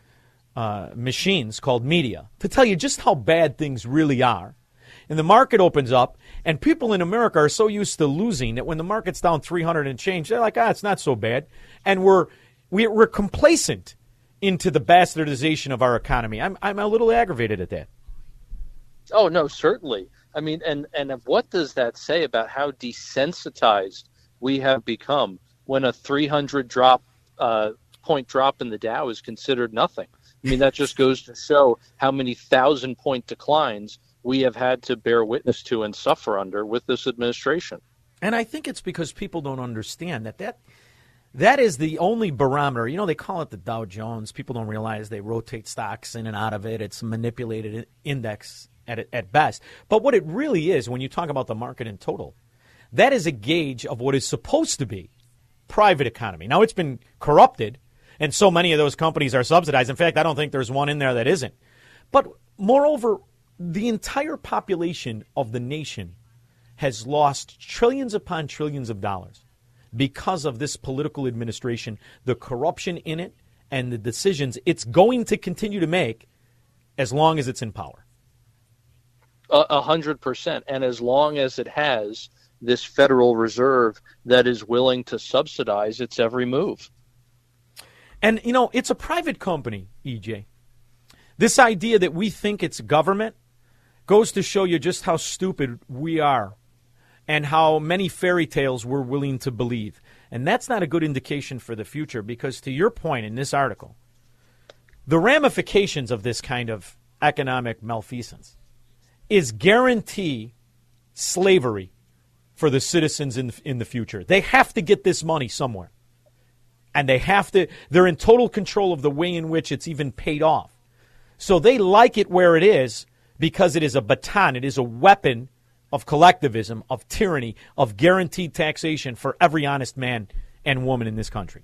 S1: uh, machines called media to tell you just how bad things really are. And the market opens up, and people in America are so used to losing that when the market's down 300 and change, they're like, ah, it's not so bad. And we're, we're, we're complacent into the bastardization of our economy. I'm, I'm a little aggravated at that.
S25: Oh no, certainly. I mean, and and what does that say about how desensitized we have become when a 300 drop uh, point drop in the Dow is considered nothing? I mean, that just goes to show how many thousand point declines we have had to bear witness to and suffer under with this administration.
S1: And I think it's because people don't understand that that that is the only barometer. You know, they call it the Dow Jones. People don't realize they rotate stocks in and out of it. It's a manipulated index at at best. But what it really is, when you talk about the market in total, that is a gauge of what is supposed to be private economy. Now it's been corrupted, and so many of those companies are subsidized. In fact, I don't think there's one in there that isn't. But moreover, the entire population of the nation has lost trillions upon trillions of dollars because of this political administration, the corruption in it, and the decisions it's going to continue to make as long as it's in power.
S25: A hundred percent. And as long as it has this Federal Reserve that is willing to subsidize its every move.
S1: And, you know, it's a private company, EJ. This idea that we think it's government goes to show you just how stupid we are and how many fairy tales we're willing to believe. And that's not a good indication for the future because, to your point in this article, the ramifications of this kind of economic malfeasance is guarantee slavery for the citizens in, in the future. They have to get this money somewhere. And they have to, they're in total control of the way in which it's even paid off. So they like it where it is because it is a baton, it is a weapon of collectivism, of tyranny, of guaranteed taxation for every honest man and woman in this country.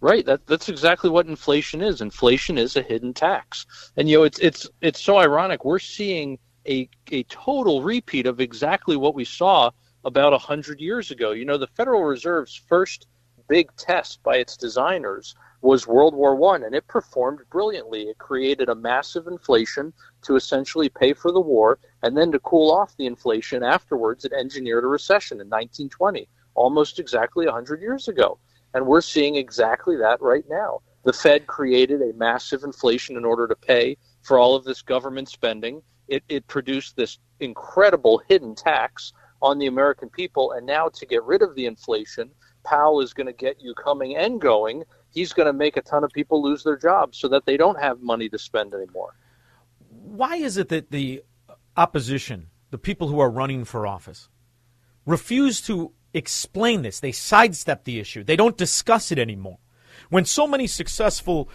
S25: Right. That that's exactly what inflation is. Inflation is a hidden tax. And you know, it's it's it's so ironic. We're seeing a a total repeat of exactly what we saw about a hundred years ago. You know, the Federal Reserve's first big test by its designers was World War One, and it performed brilliantly. It created a massive inflation to essentially pay for the war, and then to cool off the inflation afterwards, it engineered a recession in 1920, almost exactly 100 years ago. And we're seeing exactly that right now. The Fed created a massive inflation in order to pay for all of this government spending. It, it produced this incredible hidden tax on the American people. And now, to get rid of the inflation, Powell is going to get you coming and going. He's going to make a ton of people lose their jobs so that they don't have money to spend anymore.
S1: Why is it that the opposition, the people who are running for office, refuse to explain this? They sidestep the issue, they don't discuss it anymore. When so many successful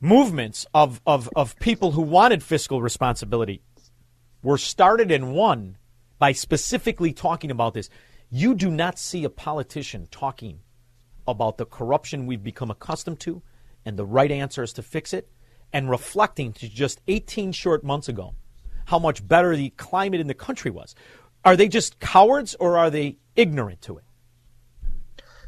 S1: movements of, of, of people who wanted fiscal responsibility were started and won by specifically talking about this. You do not see a politician talking about the corruption we've become accustomed to and the right answer is to fix it and reflecting to just 18 short months ago how much better the climate in the country was. Are they just cowards or are they ignorant to it?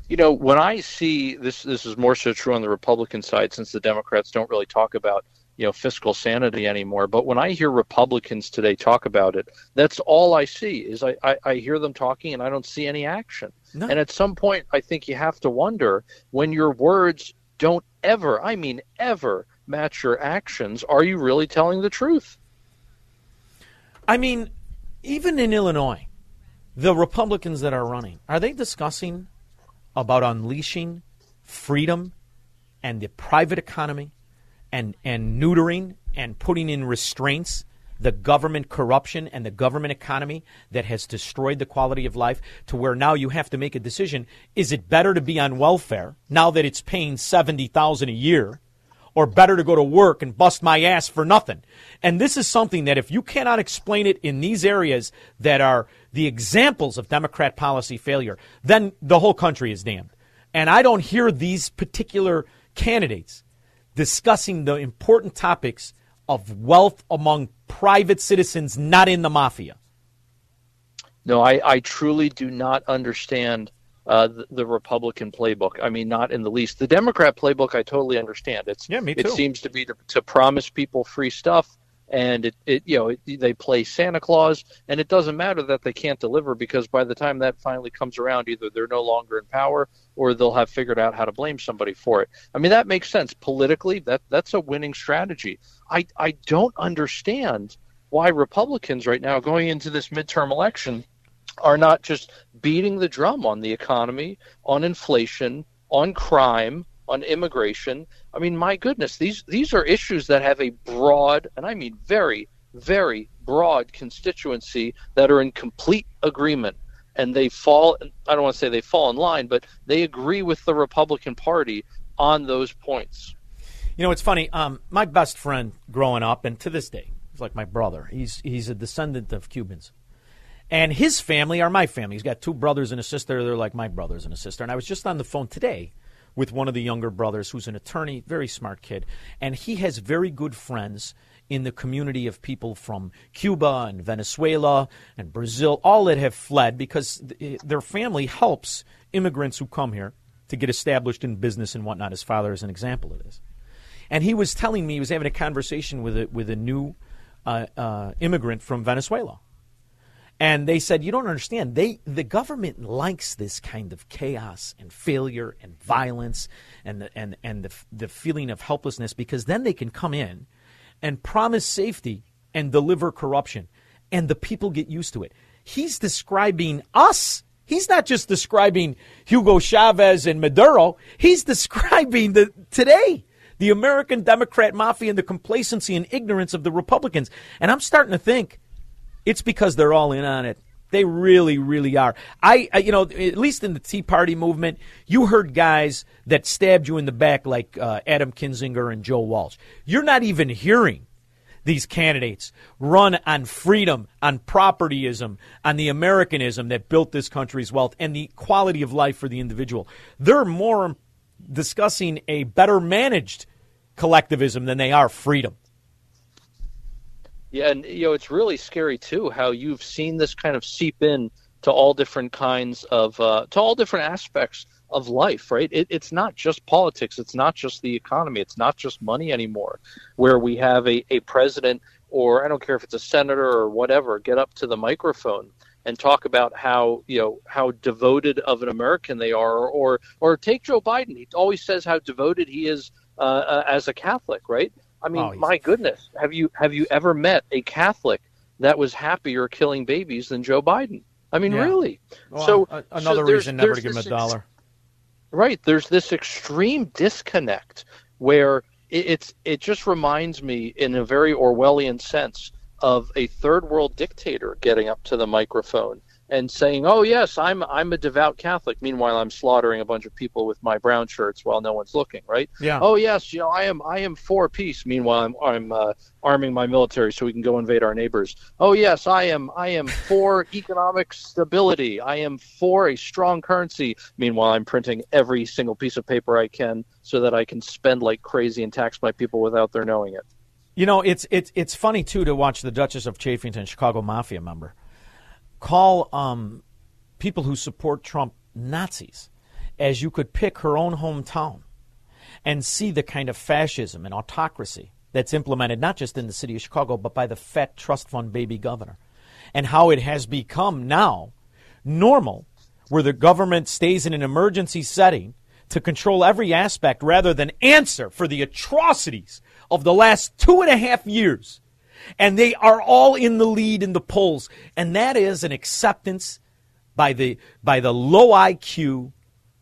S25: You know, when I see this, this is more so true on the Republican side since the Democrats don't really talk about you know fiscal sanity anymore. But when I hear Republicans today talk about it, that's all I see is I, I, I hear them talking and I don't see any action.
S1: No.
S25: And at some point, I think you have to wonder when your words don't ever, I mean ever, match your actions. Are you really telling the truth?
S1: I mean, even in Illinois, the Republicans that are running, are they discussing about unleashing freedom and the private economy and, and neutering and putting in restraints the government corruption and the government economy that has destroyed the quality of life to where now you have to make a decision is it better to be on welfare now that it's paying 70,000 a year or better to go to work and bust my ass for nothing. And this is something that if you cannot explain it in these areas that are the examples of Democrat policy failure, then the whole country is damned. And I don't hear these particular candidates discussing the important topics of wealth among private citizens not in the mafia.
S25: No, I, I truly do not understand uh, the, the, Republican playbook. I mean, not in the least. The Democrat playbook, I totally understand. It's
S1: yeah, me too.
S25: It seems to be to, to promise people free stuff, and it, it you know it, they play Santa Claus, and it doesn't matter that they can't deliver because by the time that finally comes around, either they're no longer in power or they'll have figured out how to blame somebody for it. I mean, that makes sense politically. That that's a winning strategy. I I don't understand why Republicans right now going into this midterm election are not just beating the drum on the economy, on inflation, on crime, on immigration. I mean, my goodness, these these are issues that have a broad, and I mean very, very broad constituency that are in complete agreement. And they fall, I don't want to say they fall in line, but they agree with the Republican Party on those points.
S1: You know, it's funny. Um, my best friend growing up, and to this day, he's like my brother. He's he's a descendant of Cubans. And his family are my family. He's got two brothers and a sister. They're like my brothers and a sister. And I was just on the phone today with one of the younger brothers who's an attorney, very smart kid. And he has very good friends in the community of people from Cuba and Venezuela and Brazil, all that have fled because their family helps immigrants who come here to get established in business and whatnot. His father is an example of this. And he was telling me, he was having a conversation with a, with a new uh, uh, immigrant from Venezuela. And they said, you don't understand. They, the government likes this kind of chaos and failure and violence and the, and, and the, the feeling of helplessness because then they can come in and promise safety and deliver corruption. And the people get used to it. He's describing us. He's not just describing Hugo Chavez and Maduro. He's describing the today the American Democrat mafia and the complacency and ignorance of the Republicans. And I'm starting to think it's because they're all in on it. They really, really are. I, I, you know, at least in the Tea Party movement, you heard guys that stabbed you in the back like uh, Adam Kinzinger and Joe Walsh. You're not even hearing these candidates run on freedom, on propertyism, on the Americanism that built this country's wealth and the quality of life for the individual. They're more discussing a better managed collectivism than they are freedom.
S25: Yeah, and you know it's really scary too how you've seen this kind of seep in to all different kinds of uh, to all different aspects of life, right? It, it's not just politics, it's not just the economy, it's not just money anymore. Where we have a, a president or I don't care if it's a senator or whatever get up to the microphone and talk about how you know how devoted of an American they are, or or, take Joe Biden. He always says how devoted he is uh, uh, as a Catholic, right? I mean, oh, my goodness, have you have you ever met a Catholic that was happier killing babies than Joe Biden? I mean, yeah. really.
S1: Well,
S25: so
S1: another
S25: so
S1: reason never to give him a dollar. Ex-
S25: right. There's this extreme disconnect where it, it's it just reminds me, in a very Orwellian sense, of a third world dictator getting up to the microphone and saying, "Oh yes, I'm I'm a devout Catholic." Meanwhile, I'm slaughtering a bunch of people with my brown shirts while no one's looking. Right?
S1: Yeah.
S25: Oh yes, you know I am I am for peace. Meanwhile, I'm I'm uh, arming my military so we can go invade our neighbors. Oh yes, I am I am for economic stability. I am for a strong currency. Meanwhile, I'm printing every single piece of paper I can so that I can spend like crazy and tax my people without their knowing it.
S1: You know, it's it's it's funny too to watch the Duchess of Chafington, Chicago Mafia member call um, people who support Trump Nazis, as you could pick her own hometown and see the kind of fascism and autocracy that's implemented not just in the city of Chicago, but by the fat trust fund baby governor, and how it has become now normal where the government stays in an emergency setting to control every aspect rather than answer for the atrocities of the last two and a half years and they are all in the lead in the polls. And that is an acceptance by the, by the low IQ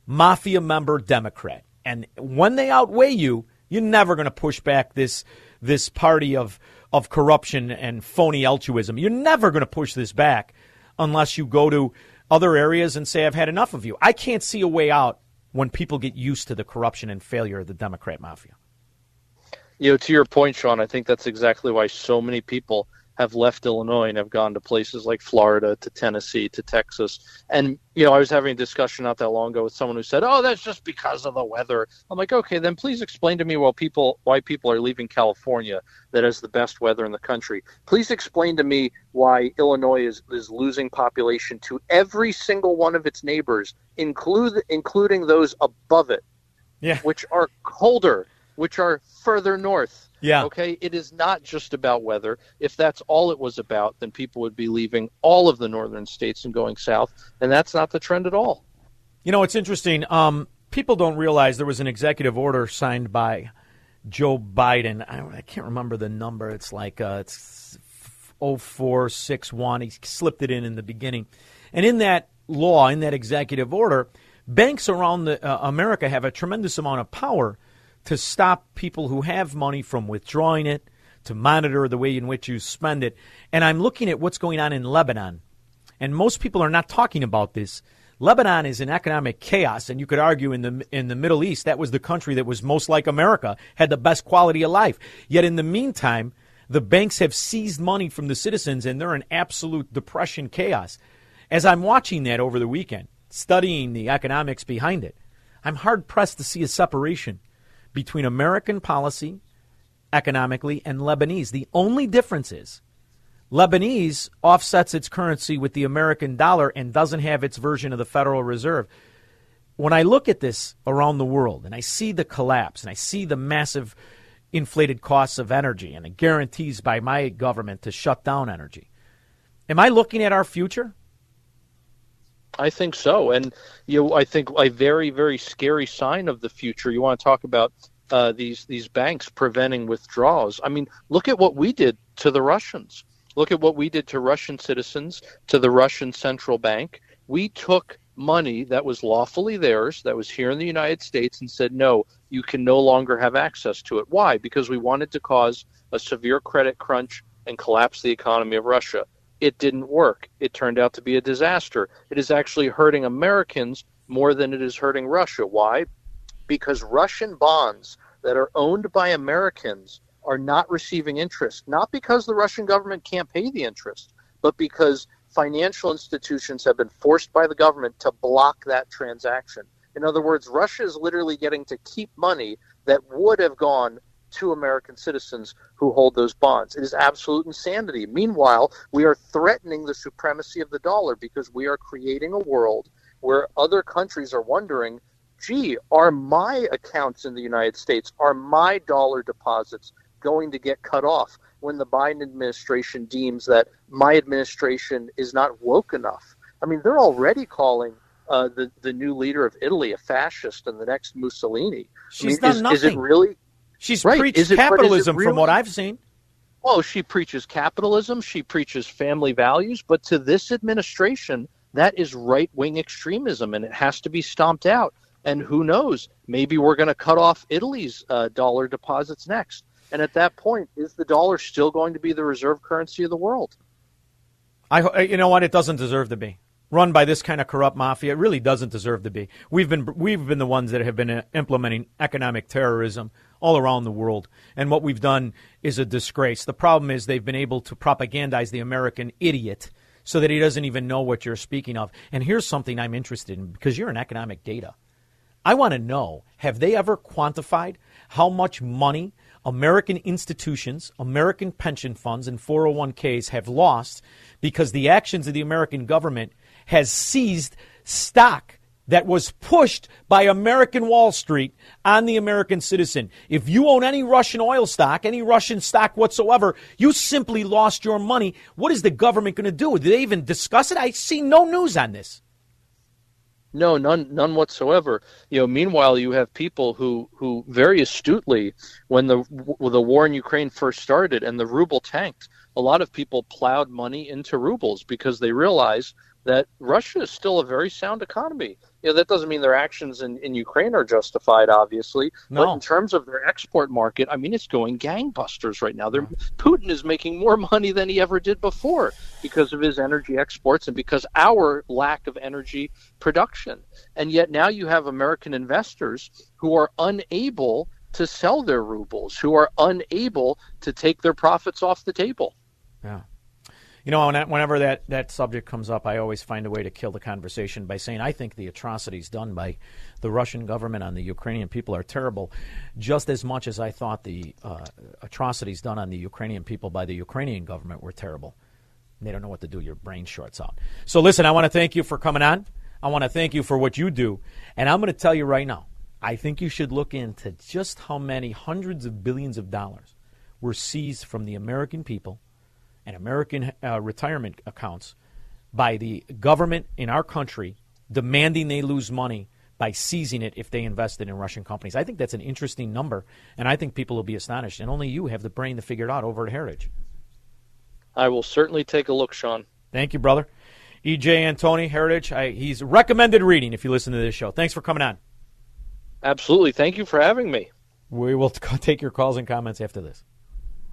S1: mafia member Democrat. And when they outweigh you, you're never going to push back this, this party of, of corruption and phony altruism. You're never going to push this back unless you go to other areas and say, I've had enough of you. I can't see a way out when people get used to the corruption and failure of the Democrat mafia
S25: you know, to your point, Shaun, I think that's exactly why so many people have left Illinois and have gone to places like Florida, to Tennessee, to Texas. And, you know, I was having a discussion not that long ago with someone who said, oh, that's just because of the weather. I'm like, okay, then please explain to me why people, why people are leaving California that has the best weather in the country. Please explain to me why Illinois is, is losing population to every single one of its neighbors, include, including those above it,
S1: yeah.
S25: which are colder which are further north.
S1: Yeah.
S25: Okay. It is not just about weather. If that's all it was about, then people would be leaving all of the northern states and going south, and that's not the trend at all.
S1: You know, it's interesting. Um, people don't realize there was an executive order signed by Joe Biden. I, I can't remember the number. It's like uh, it's 0461. He slipped it in in the beginning, and in that law, in that executive order, banks around the, uh, America have a tremendous amount of power to stop people who have money from withdrawing it, to monitor the way in which you spend it. And I'm looking at what's going on in Lebanon. And most people are not talking about this. Lebanon is in economic chaos, and you could argue in the in the Middle East that was the country that was most like America, had the best quality of life. Yet in the meantime, the banks have seized money from the citizens, and they're in absolute depression chaos. As I'm watching that over the weekend, studying the economics behind it, I'm hard pressed to see a separation between American policy economically and Lebanese. The only difference is Lebanese offsets its currency with the American dollar and doesn't have its version of the Federal Reserve. When I look at this around the world and I see the collapse and I see the massive inflated costs of energy and the guarantees by my government to shut down energy. Am I looking at our future?
S25: I think so, and you know, I think a very, very scary sign of the future. You want to talk about uh, these these banks preventing withdrawals? I mean, look at what we did to the Russians. Look at what we did to Russian citizens, to the Russian central bank. We took money that was lawfully theirs, that was here in the United States, and said, no, you can no longer have access to it. Why? Because we wanted to cause a severe credit crunch and collapse the economy of Russia. It didn't work. It turned out to be a disaster. It is actually hurting Americans more than it is hurting Russia. Why? Because Russian bonds that are owned by Americans are not receiving interest, not because the Russian government can't pay the interest, but because financial institutions have been forced by the government to block that transaction. In other words, Russia is literally getting to keep money that would have gone to American citizens who hold those bonds. It is absolute insanity. Meanwhile, we are threatening the supremacy of the dollar because we are creating a world where other countries are wondering, gee, are my accounts in the United States, are my dollar deposits going to get cut off when the Biden administration deems that my administration is not woke enough? I mean, they're already calling uh, the the new leader of Italy a fascist and the next Mussolini.
S1: She's
S25: I mean,
S1: done
S25: is,
S1: nothing.
S25: is it really?
S1: She's
S25: Right.
S1: preached
S25: it- but is it
S1: capitalism from what I've seen.
S25: Well, she preaches capitalism, she preaches family values, but to this administration, that is right wing extremism, and it has to be stomped out. And who knows? Maybe we're going to cut off Italy's uh, dollar deposits next. And at that point, is the dollar still going to be the reserve currency of the world?
S1: I, you know what? It doesn't deserve to be run by this kind of corrupt mafia. It really doesn't deserve to be. We've been we've been the ones that have been uh, implementing economic terrorism all around the world, and what we've done is a disgrace. The problem is they've been able to propagandize the American idiot so that he doesn't even know what you're speaking of. And here's something I'm interested in because you're in economic data. I want to know have they ever quantified how much money American institutions, American pension funds, and 401ks have lost because the actions of the American government has seized stock that was pushed by American Wall Street on the American citizen. If you own any Russian oil stock, any Russian stock whatsoever, you simply lost your money. What is the government going to do? Did they even discuss it? I see no news on this.
S25: No, none, none whatsoever. You know, meanwhile, you have people who, who very astutely, when the when the war in Ukraine first started and the ruble tanked, a lot of people plowed money into rubles because they realized that Russia is still a very sound economy. You know, that doesn't mean their actions in, in Ukraine are justified, obviously.
S1: No.
S25: But in terms of their export market, I mean, it's going gangbusters right now. They're, Putin is making more money than he ever did before because of his energy exports and because our lack of energy production. And yet now you have American investors who are unable to sell their rubles, who are unable to take their profits off the table.
S1: Yeah. You know, whenever that, that subject comes up, I always find a way to kill the conversation by saying I think the atrocities done by the Russian government on the Ukrainian people are terrible, just as much as I thought the uh, atrocities done on the Ukrainian people by the Ukrainian government were terrible. They don't know what to do. Your brain shorts out. So, listen, I want to thank you for coming on. I want to thank you for what you do. And I'm going to tell you right now, I think you should look into just how many hundreds of billions of dollars were seized from the American people and American uh, retirement accounts by the government in our country demanding they lose money by seizing it if they invested in Russian companies. I think that's an interesting number, and I think people will be astonished. And only you have the brain to figure it out over at Heritage.
S25: I will certainly take a look, Shaun.
S1: Thank you, brother. EJ Antoni, Heritage. I, he's recommended reading if you listen to this show. Thanks for coming on.
S25: Absolutely. Thank you for having me.
S1: We will take your calls and comments after this.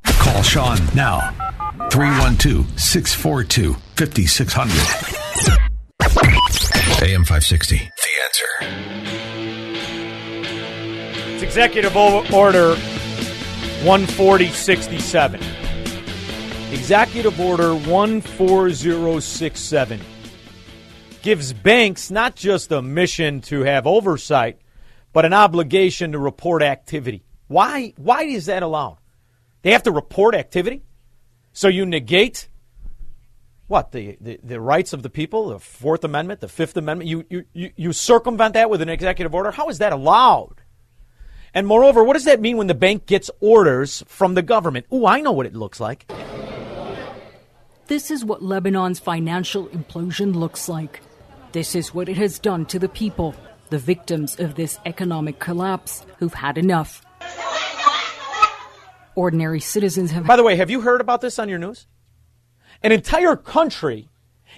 S11: Call Shaun now. 312 642 5600. AM 560. The answer.
S1: It's Executive Order 14067. Executive Order 14067 gives banks not just a mission to have oversight, but an obligation to report activity. Why, why is that allowed? They have to report activity? So you negate what the, the, the rights of the people, the Fourth Amendment, the Fifth Amendment. You, you, you, you circumvent that with an executive order. How is that allowed? And moreover, what does that mean when the bank gets orders from the government? Ooh, I know what it looks like.
S26: This is what Lebanon's financial implosion looks like. This is what it has done to the people, the victims of this economic collapse who've had enough. Ordinary citizens have.
S1: By the way, have you heard about this on your news? An entire country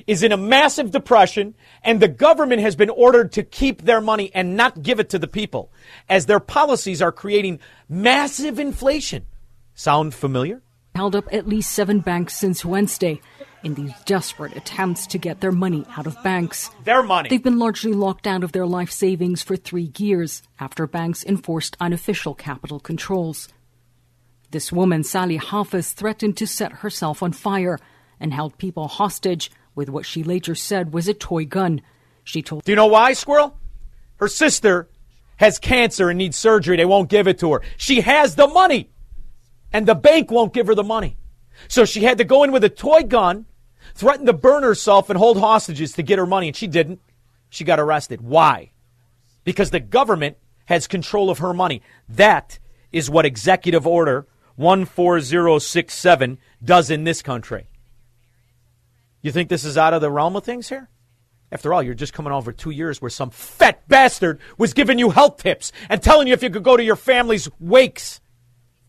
S1: is in a massive depression, and the government has been ordered to keep their money and not give it to the people, as their policies are creating massive inflation. Sound familiar?
S26: held up at least seven banks since Wednesday in these desperate attempts to get their money out of banks.
S1: Their money.
S26: They've been largely locked out of their life savings for three years after banks enforced unofficial capital controls. This woman, Sally Hafiz, threatened to set herself on fire and held people hostage with what she later said was a toy gun. She told.
S1: Do you know why, Squirrel? Her sister has cancer and needs surgery. They won't give it to her. She has the money and the bank won't give her the money. So she had to go in with a toy gun, threaten to burn herself and hold hostages to get her money, and she didn't. She got arrested. Why? Because the government has control of her money. That is what Executive Order 14067 does in this country. You think this is out of the realm of things here? After all, you're just coming over two years where some fat bastard was giving you health tips and telling you if you could go to your family's wakes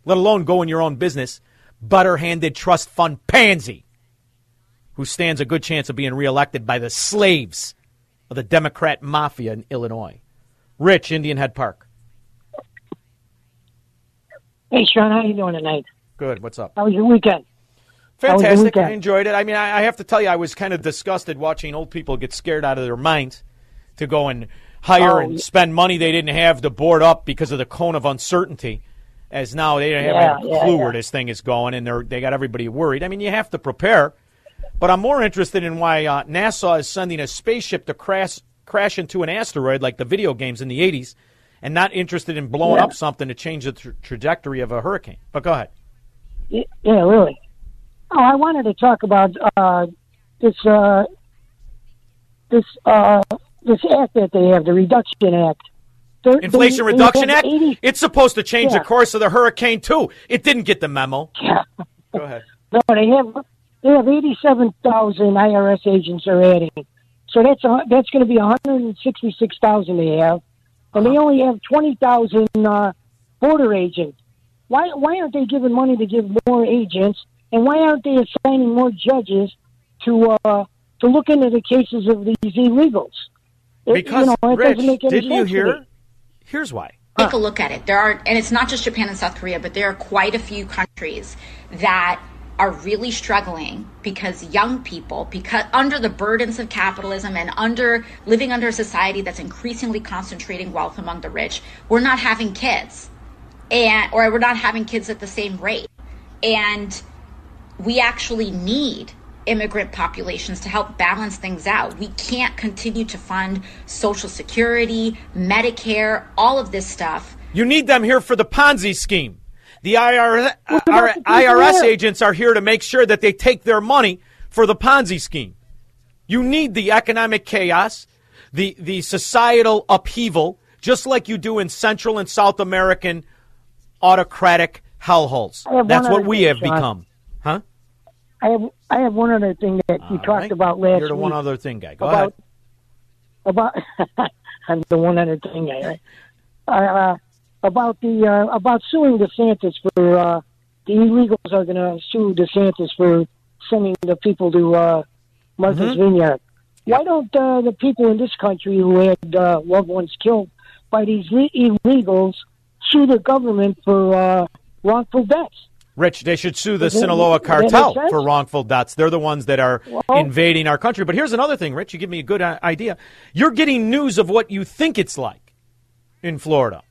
S1: let alone go in your own business, butter handed trust fund pansy who stands a good chance of being reelected by the slaves of the Democrat mafia in Illinois. Rich, Indian Head Park.
S27: Hey, Sean, how you doing tonight?
S1: Good. What's up?
S27: How was your weekend? How was your
S1: Fantastic.
S27: weekend?
S1: I enjoyed it. I mean, I, I have to tell you, I was kind of disgusted watching old people get scared out of their minds to go and hire
S27: Oh,
S1: and spend money they didn't have to board up because of the cone of uncertainty. As now they don't have
S27: Yeah,
S1: a
S27: yeah,
S1: clue
S27: yeah.
S1: where this thing is going, and they're they got everybody worried. I mean, you have to prepare. But I'm more interested in why uh, NASA is sending a spaceship to crash crash into an asteroid like the video games in the 80s, and not interested in blowing
S27: Yeah.
S1: up something to change the tra- trajectory of a hurricane. But go ahead.
S27: Yeah, really. Oh, I wanted to talk about uh, this uh, this uh, this act that they have, the Reduction Act. They're-
S1: Inflation
S27: they-
S1: Reduction Act.
S27: 80
S1: It's supposed to change
S27: Yeah.
S1: the course of the hurricane too. It didn't get the memo. Yeah. Go ahead.
S27: No, they have they have eighty seven thousand IRS agents are adding. So that's a, that's going to be one hundred and sixty six thousand they have, and they only have twenty thousand uh, border agents. Why why aren't they giving money to give more agents, and why aren't they assigning more judges to uh, to look into the cases of these illegals? It-
S1: Because
S27: you know, it
S1: Rich,
S27: doesn't make any
S1: didn't you
S27: sense to
S1: hear? Here's why.
S28: Take a look at it. There are, and it's not just Japan and South Korea, but there are quite a few countries that are really struggling because young people, because under the burdens of capitalism and under living under a society that's increasingly concentrating wealth among the rich, we're not having kids, and or we're not having kids at the same rate, and we actually need immigrant populations to help balance things out. We can't continue to fund Social Security, Medicare, all of this stuff.
S1: You need them here for the Ponzi scheme. The IRS, our IRS agents are here to make sure that they take their money for the Ponzi scheme. You need the economic chaos, the, the societal upheaval, just like you do in Central and South American autocratic hellholes. That's what we have
S27: Shaun.
S1: become. Huh?
S27: I have I have one other thing that you talked
S1: right.
S27: about last
S1: You're the one other thing guy. Go
S27: about,
S1: ahead.
S27: About I'm the one other thing guy. Right? Uh, about the uh, about suing DeSantis for uh, the illegals are going to sue DeSantis for sending the people to uh, Martha's
S1: Mhm.
S27: Vineyard. Why don't uh, the people in this country who had uh, loved ones killed by these le- illegals sue the government for uh, wrongful deaths?
S1: Rich, they should sue the
S27: Does
S1: Sinaloa
S27: that
S1: cartel for wrongful deaths. They're the ones that are
S27: Well-
S1: invading our country. But here's another thing, Rich. You give me a good uh, idea. You're getting news of what you think it's like in Florida.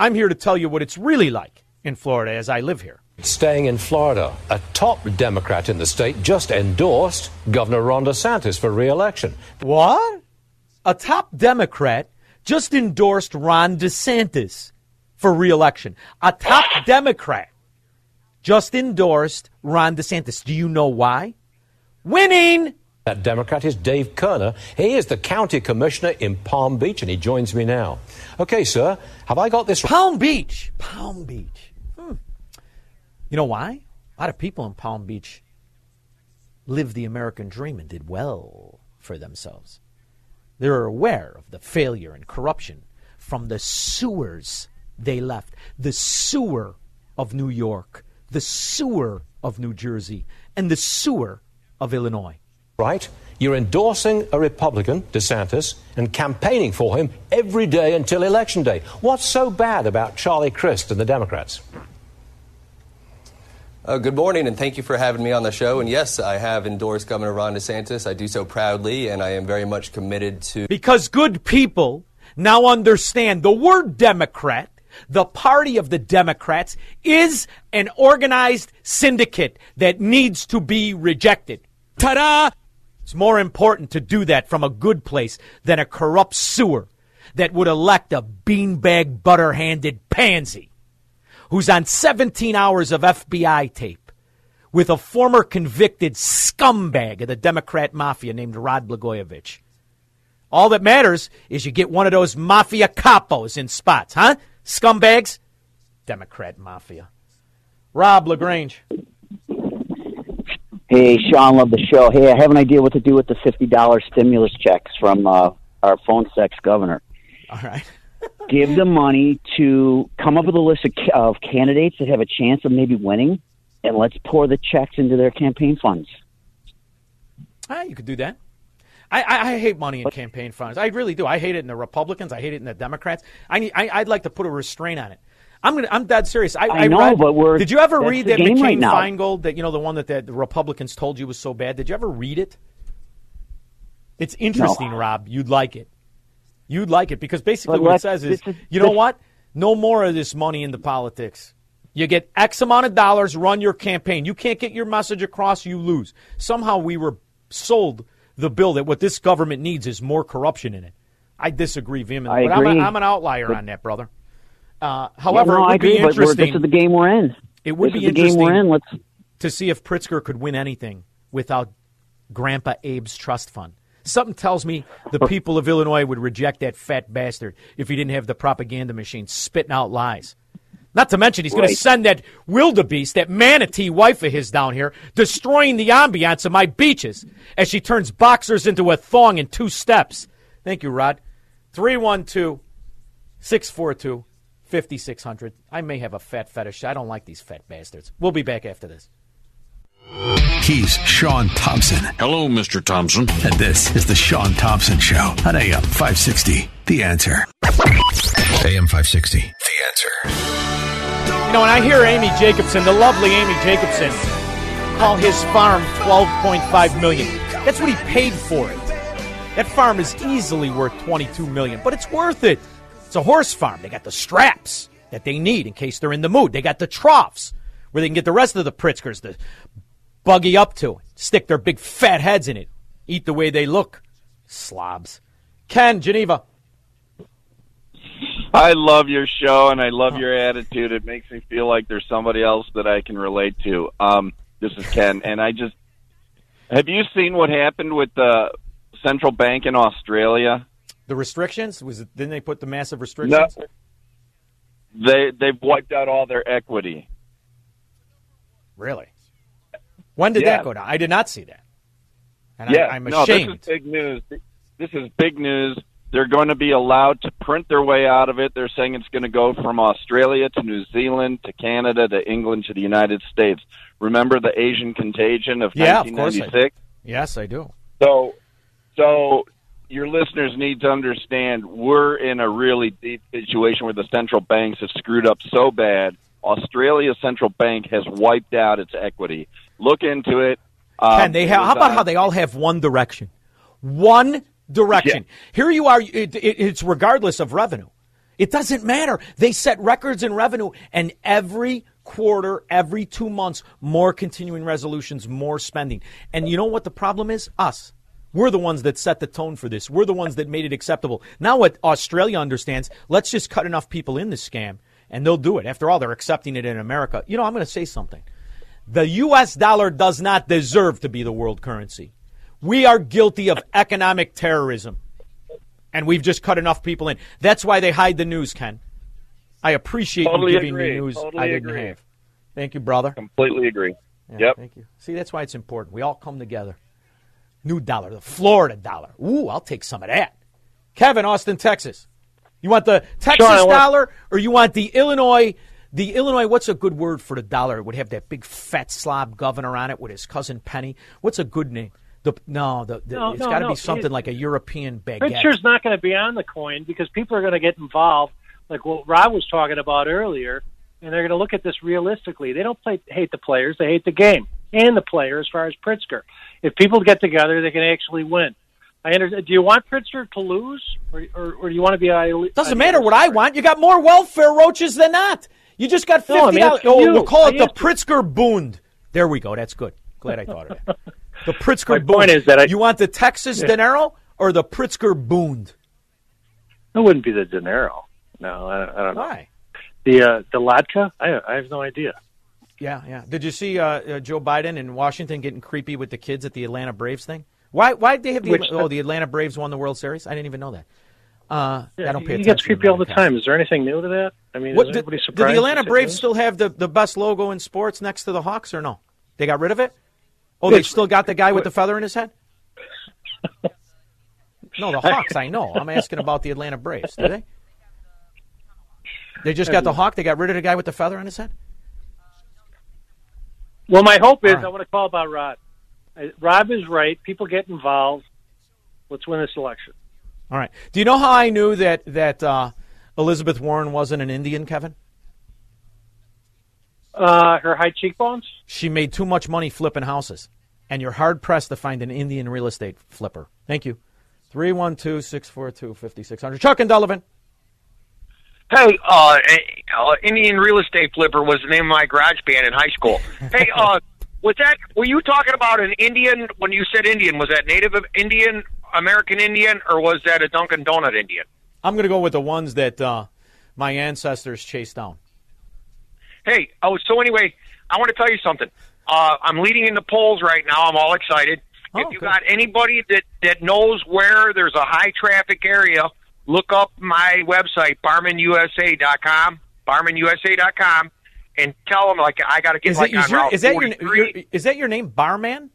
S1: I'm here to tell you what it's really like in Florida as I live here.
S29: Staying in Florida, a top Democrat in the state just endorsed Governor Ron DeSantis for re-election.
S1: What? A top Democrat just endorsed Ron DeSantis for reelection. A top Democrat just endorsed Ron DeSantis. Do you know why? Winning.
S29: That Democrat is Dave Kerner. He is the county commissioner in Palm Beach, and he joins me now. Okay, sir, have I got this?
S1: Palm Beach. Palm Beach. Hmm. You know why? A lot of people in Palm Beach lived the American dream and did well for themselves. They're aware of the failure and corruption from the sewers they left. The sewer of New York, the sewer of New Jersey, and the sewer of Illinois.
S29: Right? You're endorsing a Republican, DeSantis, and campaigning for him every day until Election Day. What's so bad about Charlie Crist and the Democrats?
S30: Uh, good morning, and thank you for having me on the show. And yes, I have endorsed Governor Ron DeSantis. I do so proudly, and I am very much committed to.
S1: Because good people now understand the word Democrat, the party of the Democrats, is an organized syndicate that needs to be rejected. Ta da! It's more important to do that from a good place than a corrupt sewer that would elect a beanbag butter handed pansy who's on 17 hours of FBI tape with a former convicted scumbag of the Democrat mafia named Rod Blagojevich. All that matters is you get one of those mafia capos in spots, huh? Scumbags? Democrat mafia. Rob LaGrange.
S31: Hey, Shaun, love the show. Hey, I have an idea what to do with the $50 stimulus checks from uh, our phone sex governor.
S1: All right
S31: give the money to come up with a list of, of candidates that have a chance of maybe winning, and let's pour the checks into their campaign funds.
S1: Ah, you could do that. I, I, I, hate money in campaign funds. I really do. I hate it in the Republicans. I hate it in the Democrats. I, need, I would like to put a restraint on it. I'm gonna, I'm dead serious. I,
S31: I, I know,
S1: read,
S31: but we're.
S1: Did you ever read that McCain
S31: right
S1: Feingold? That you know the one that the, the, Republicans told you was so bad. Did you ever read it? It's interesting,
S31: no.
S1: Rob. You'd like it. You'd like it because basically what it says is, is you know what? No more of this money into politics. You get X amount of dollars, run your campaign. You can't get your message across, you lose. Somehow we were sold the bill that what this government needs is more corruption in it. I disagree vehemently.
S31: I
S1: but
S31: agree.
S1: I'm, a, I'm an outlier
S31: but,
S1: on that, brother. Uh, however,
S31: yeah, no,
S1: it would
S31: I agree,
S1: be interesting.
S31: this is the game we're in.
S1: It would
S31: this
S1: be
S31: is the
S1: interesting
S31: game we're in. Let's...
S1: to see if Pritzker could win anything without Grandpa Abe's trust fund. Something tells me the people of Illinois would reject that fat bastard if he didn't have the propaganda machine spitting out lies. Not to mention, he's going to send that wildebeest, that manatee wife of his down here, destroying the ambiance of my beaches as she turns boxers into a thong in two steps. Thank you, Rod. 312 642 5600. I may have a fat fetish. I don't like these fat bastards. We'll be back after this.
S11: He's Shaun Thompson.
S32: Hello, Mr. Thompson.
S11: And this is the Shaun Thompson Show on AM 560. The answer. AM 560. The answer.
S1: You know, when I hear Amy Jacobson, the lovely Amy Jacobson, call his farm 12.5 million, that's what he paid for it. That farm is easily worth 22 million, but it's worth it. It's a horse farm. They got the straps that they need in case they're in the mood. They got the troughs where they can get the rest of the Pritzkers, to buggy up to, it, stick their big fat heads in it, eat the way they look. Slobs. Ken, Geneva.
S33: I love your show and I love your attitude. It makes me feel like there's somebody else that I can relate to. Um, this is Ken, and I just have you seen what happened with the central bank in Australia?
S1: The restrictions was it? Didn't they put the massive restrictions?
S33: No, they they've wiped out all their equity.
S1: Really? When did
S33: Yeah.
S1: that go down? I did not see that. And
S33: yeah,
S1: I, am
S33: no,
S1: ashamed.
S33: this is big news. This is big news. They're going to be allowed to print their way out of it. They're saying it's going to go from Australia to New Zealand to Canada to England to the United States. Remember the Asian contagion of
S1: yeah, of course. I,
S33: 1996?
S1: yes, I do.
S33: So, so your listeners need to understand we're in a really deep situation where the central banks have screwed up so bad. Australia's central bank has wiped out its equity. Look into it. Um,
S1: they have, how about how they all have one direction? One direction. Here you are. It, it, it's regardless of revenue. It doesn't matter. They set records in revenue, and every quarter, every two months, more continuing resolutions, more spending. And you know what the problem is? Us. We're the ones that set the tone for this. We're the ones that made it acceptable. Now, what Australia understands, let's just cut enough people in this scam, and they'll do it. After all, they're accepting it in America. You know, I'm going to say something. The U.S. dollar does not deserve to be the world currency. We are guilty of economic terrorism. And we've just cut enough people in. That's why they hide the news, Ken. I appreciate
S24: Totally
S1: you giving
S24: agree.
S1: me news
S24: Totally
S1: I didn't
S24: agree.
S1: have. Thank you, brother.
S24: Completely agree.
S1: Yeah,
S24: yep.
S1: Thank you. See, that's why it's important. We all come together. New dollar, the Florida dollar. Ooh, I'll take some of that. Kevin, Austin, Texas. You want the Texas
S24: Shaun, I want-
S1: dollar or you want the Illinois? The Illinois, what's a good word for the dollar? It would have that big fat slob governor on it with his cousin Penny. What's a good name? The no, the, the
S32: No,
S1: it's
S32: no,
S1: got to
S32: no.
S1: be something
S32: It-
S1: like a European baguette.
S32: Pritzker's not going to be on the coin because people are going to get involved, like what Rob was talking about earlier, and they're going to look at this realistically. They don't play, hate the players; they hate the game and the player. As far as Pritzker, if people get together, they can actually win. I understand. Do you want Pritzker to lose, or, or, or do you want to be?
S1: Doesn't matter what I want. You got more welfare roaches than not. You just got
S32: No, I'm
S1: fifty Oh,
S32: you.
S1: we'll call it
S32: I
S1: the Pritzker Boond. There we go. That's good. Glad I thought of that. The Pritzker
S32: My
S1: Boond.
S32: point is that I-
S1: you want the Texas
S32: Yeah.
S1: dinero or the Pritzker Boond?
S32: It wouldn't be the dinero. No, I, I don't know.
S1: Why?
S32: The uh, the latke? I, I have no idea.
S1: Yeah, yeah. Did you see uh, uh, Joe Biden in Washington getting creepy with the kids at the Atlanta Braves thing? Why? Why did they have the?
S32: Which-
S1: oh, the Atlanta Braves won the World Series. I didn't even know that. Uh, I don't pay
S32: he gets creepy all the time. Is there anything new to that? I mean,
S1: What,
S32: is
S1: did,
S32: anybody
S1: did the Atlanta Braves still have the, the best logo in sports next to the Hawks or no? They got rid of it? Oh, they still got the guy with the feather in his head? no, the Hawks, I know. I'm asking about the Atlanta Braves. Do they? They just got the Hawk. They got rid of the guy with the feather in his head?
S32: Well, my hope is
S1: right.
S32: I want to call about Rod. Uh, Rob is right. People get involved. Let's win this election.
S1: All right. Do you know how I knew that, that uh, Elizabeth Warren wasn't an Indian, Kevin?
S32: Uh, her high cheekbones.
S1: She made too much money flipping houses, and you're hard pressed to find an Indian real estate flipper. Thank you. 312 642 5600. Chuck and Dullivan.
S34: Hey, uh, uh, Indian real estate flipper was the name of my garage band in high school. Hey, uh, was that? Were you talking about an Indian when you said Indian? Was that Native Indian, American Indian, or was that a Dunkin' Donut Indian?
S1: I'm going to go with the ones that uh, my ancestors chased down.
S34: Hey, oh, so anyway, I want to tell you something. Uh, I'm leading in the polls right now. I'm all excited. if you got anybody that that knows where there's a high traffic area, look up my website barmanusa.com, barmanusa.com, and tell them like I got to get
S1: Is,
S34: like
S1: it, is, your, is, that your,
S34: 43.
S1: your, is that your name, Barman?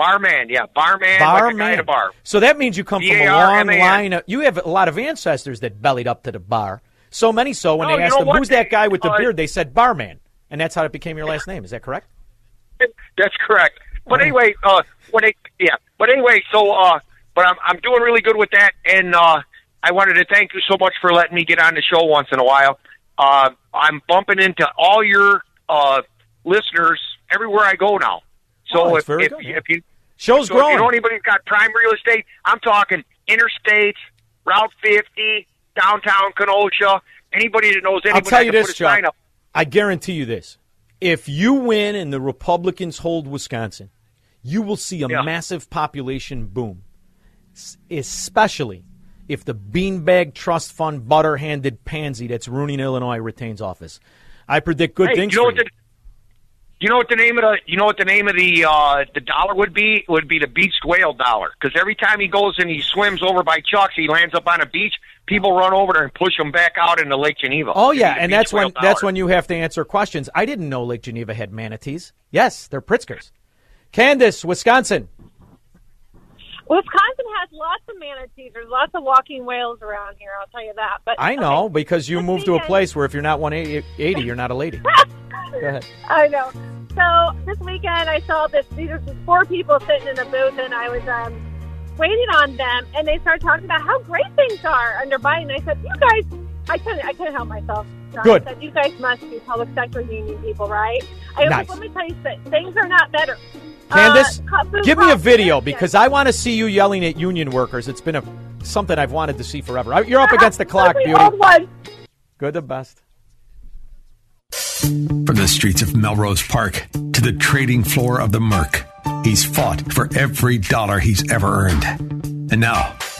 S34: barman? Yeah, barman, like a guy at a bar.
S1: So that means you come from a long line. Of, you have a lot of ancestors that bellied up to the bar. So many so when
S34: No,
S1: they asked them,
S34: what?
S1: who's that guy with the
S34: Uh,
S1: beard, they said Barman. And that's how it became your last name. Is that correct?
S34: That's correct. But anyway, uh, what? I, yeah. But anyway, so uh, but I'm I'm doing really good with that, and uh, I wanted to thank you so much for letting me get on the show once in a while. Uh, I'm bumping into all your uh listeners everywhere I go now. So
S1: Oh,
S34: if if, if you
S1: Show's
S34: so if you know anybody who's got prime real estate, I'm talking interstates, Route 50, downtown Kenosha. Anybody that knows anybody,
S1: I'll tell you this,
S34: put a sign
S1: Chuck.
S34: up.
S1: I guarantee you this. If you win and the Republicans hold Wisconsin, you will see a massive population boom, especially if the beanbag trust fund butter handed pansy that's ruining Illinois retains office. I predict good
S34: Hey,
S1: things
S34: you know
S1: for
S34: what
S1: you.
S34: the you know what the name of the you know what the name of the uh the dollar would be It would be the beached whale dollar because every time he goes and he swims over by Chuck's he lands up on a beach people run over there and push him back out into Lake Geneva.
S1: Oh yeah, and that's when
S34: whale
S1: that's when you have to answer questions. I didn't know Lake Geneva had manatees. Yes, they're Pritzkers. Candace, Wisconsin.
S35: Wisconsin has lots of manatees. There's lots of walking whales around here. I'll tell you that. But
S1: I know because you moved to a place where if you're not 180, you're not a lady. Go ahead.
S35: I know. So this weekend I saw this. These are four people sitting in a booth, and I was um, waiting on them, and they started talking about how great things are under Biden. I said, "You guys, I couldn't, I couldn't help myself." John.
S1: Good.
S35: I said, "You guys must be public sector union people, right?" I was
S1: Nice.
S35: like, "Let me tell you something. Things are not better."
S1: Candace,
S35: Uh,
S1: give me a video because I want to see you yelling at union workers. It's been a something I've wanted to see forever. You're up against the clock,
S35: The
S1: beauty.
S35: one.
S1: Good the best.
S11: From the streets of Melrose Park to the trading floor of the Merc, he's fought for every dollar he's ever earned. And now,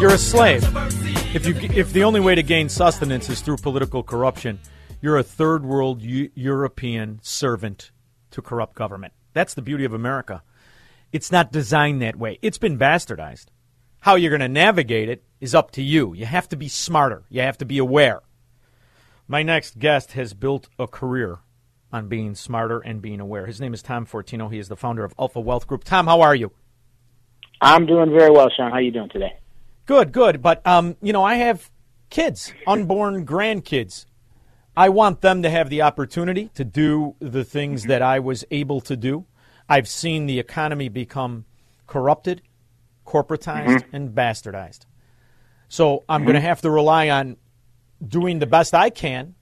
S1: you're a slave. If you if the only way to gain sustenance is through political corruption, you're a third world U- European servant to corrupt government. That's the beauty of America. It's not designed that way. It's been bastardized. How you're going to navigate it is up to you. You have to be smarter. You have to be aware. My next guest has built a career on being smarter and being aware. His name is Tom Fortino. He is the founder of Alpha Wealth Group. Tom, how are you?
S36: I'm doing very well, Shaun. How are you doing today?
S1: Good, good. But um, you know, I have kids, unborn grandkids. I want them to have the opportunity to do the things that I was able to do. I've seen the economy become corrupted, corporatized,
S36: Mm-hmm.
S1: and bastardized. So I'm going to have to rely on doing the best I can,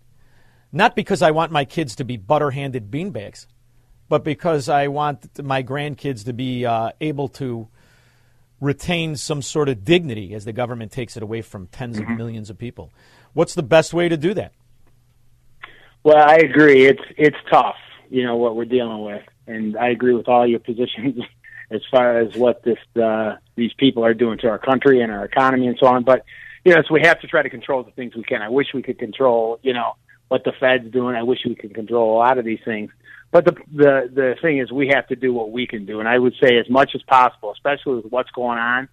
S1: not because I want my kids to be butter handed beanbags, but because I want my grandkids to be uh, able to retain some sort of dignity as the government takes it away from 10s of millions of people. What's the best way to do that?
S36: Well, I agree. It's it's tough, you know, what we're dealing with, and I agree with all your positions as far as what this uh, these people are doing to our country and our economy and so on. But you know, so we have to try to control the things we can. I wish we could control, you know, what the Fed's doing. I wish we could control a lot of these things. But the the the thing is, we have to do what we can do, and I would say as much as possible, especially with what's going on.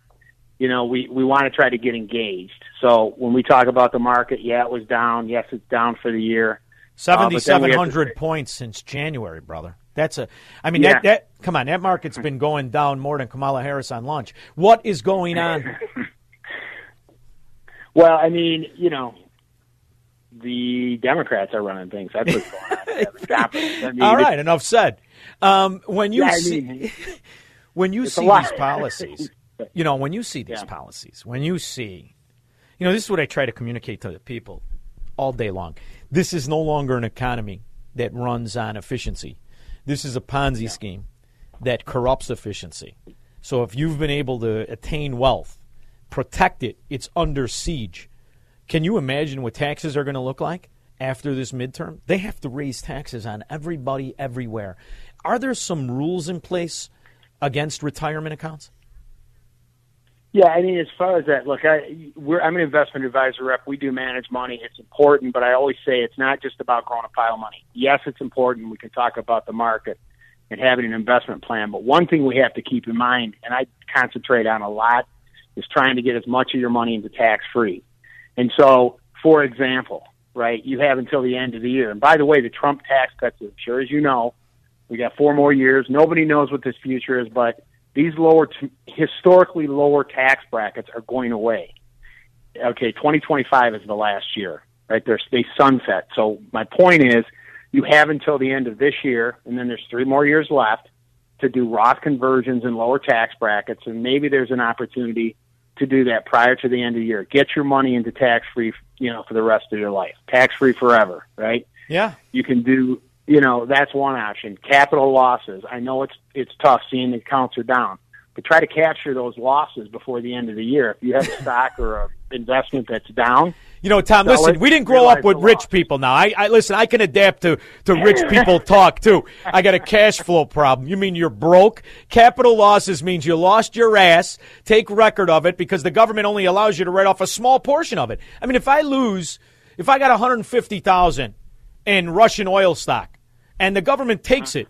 S36: You know, we we want to try to get engaged. So when we talk about the market, yeah, it was down. Yes, it's down for the year. Uh, but then we have to-
S1: hundred points since January, brother. That's a. I mean,
S36: Yeah.
S1: that, that. Come on, that market's been going down more than Kamala Harris on lunch. What is going on?
S36: Well, I mean, you know, the Democrats are running things. That's what's going on. They have confidence. I mean,
S1: All right, enough said. Um, when you
S36: Yeah, I
S1: see
S36: mean,
S1: when you see these policies, you know, when you see these policies, when you see, you know, this is what I try to communicate to the people all day long. This is no longer an economy that runs on efficiency. This is a Ponzi scheme that corrupts efficiency. So if you've been able to attain wealth, protect it, it's under siege. Can you imagine what taxes are going to look like after this midterm? They have to raise taxes on everybody everywhere. Are there some rules in place against retirement accounts?
S36: Yeah, I mean, as far as that, look, I we're I'm an investment advisor rep. We do manage money. It's important, but I always say it's not just about growing a pile of money. Yes, it's important. We can talk about the market and having an investment plan, but one thing we have to keep in mind, and I concentrate on a lot, is trying to get as much of your money into tax free. And so, for example, right, you have until the end of the year. And by the way, the Trump tax cuts, I'm sure as you know, we got four more years. Nobody knows what this future is, but these lower, t- historically lower tax brackets are going away. Okay, 2025 is the last year, right? They're, they sunset. So my point is, you have until the end of this year, and then there's three more years left to do Roth conversions in lower tax brackets, and maybe there's an opportunity to do that prior to the end of the year. Get your money into tax free, you know, for the rest of your life, tax free forever, right?
S1: Yeah.
S36: you can do you know that's one option capital losses i know it's it's tough seeing the accounts are down but try to capture those losses before the end of the year if you have a stock or a investment that's down
S1: You know, Tom, listen,
S36: it,
S1: we didn't grow up with rich people now. I, I listen, I can adapt to, to rich people talk too. I got a cash flow problem. You mean you're broke? Capital losses means you lost your ass. Take record of it because the government only allows you to write off a small portion of it. I mean, if I lose, if I got 150,000 in Russian oil stock and the government takes it,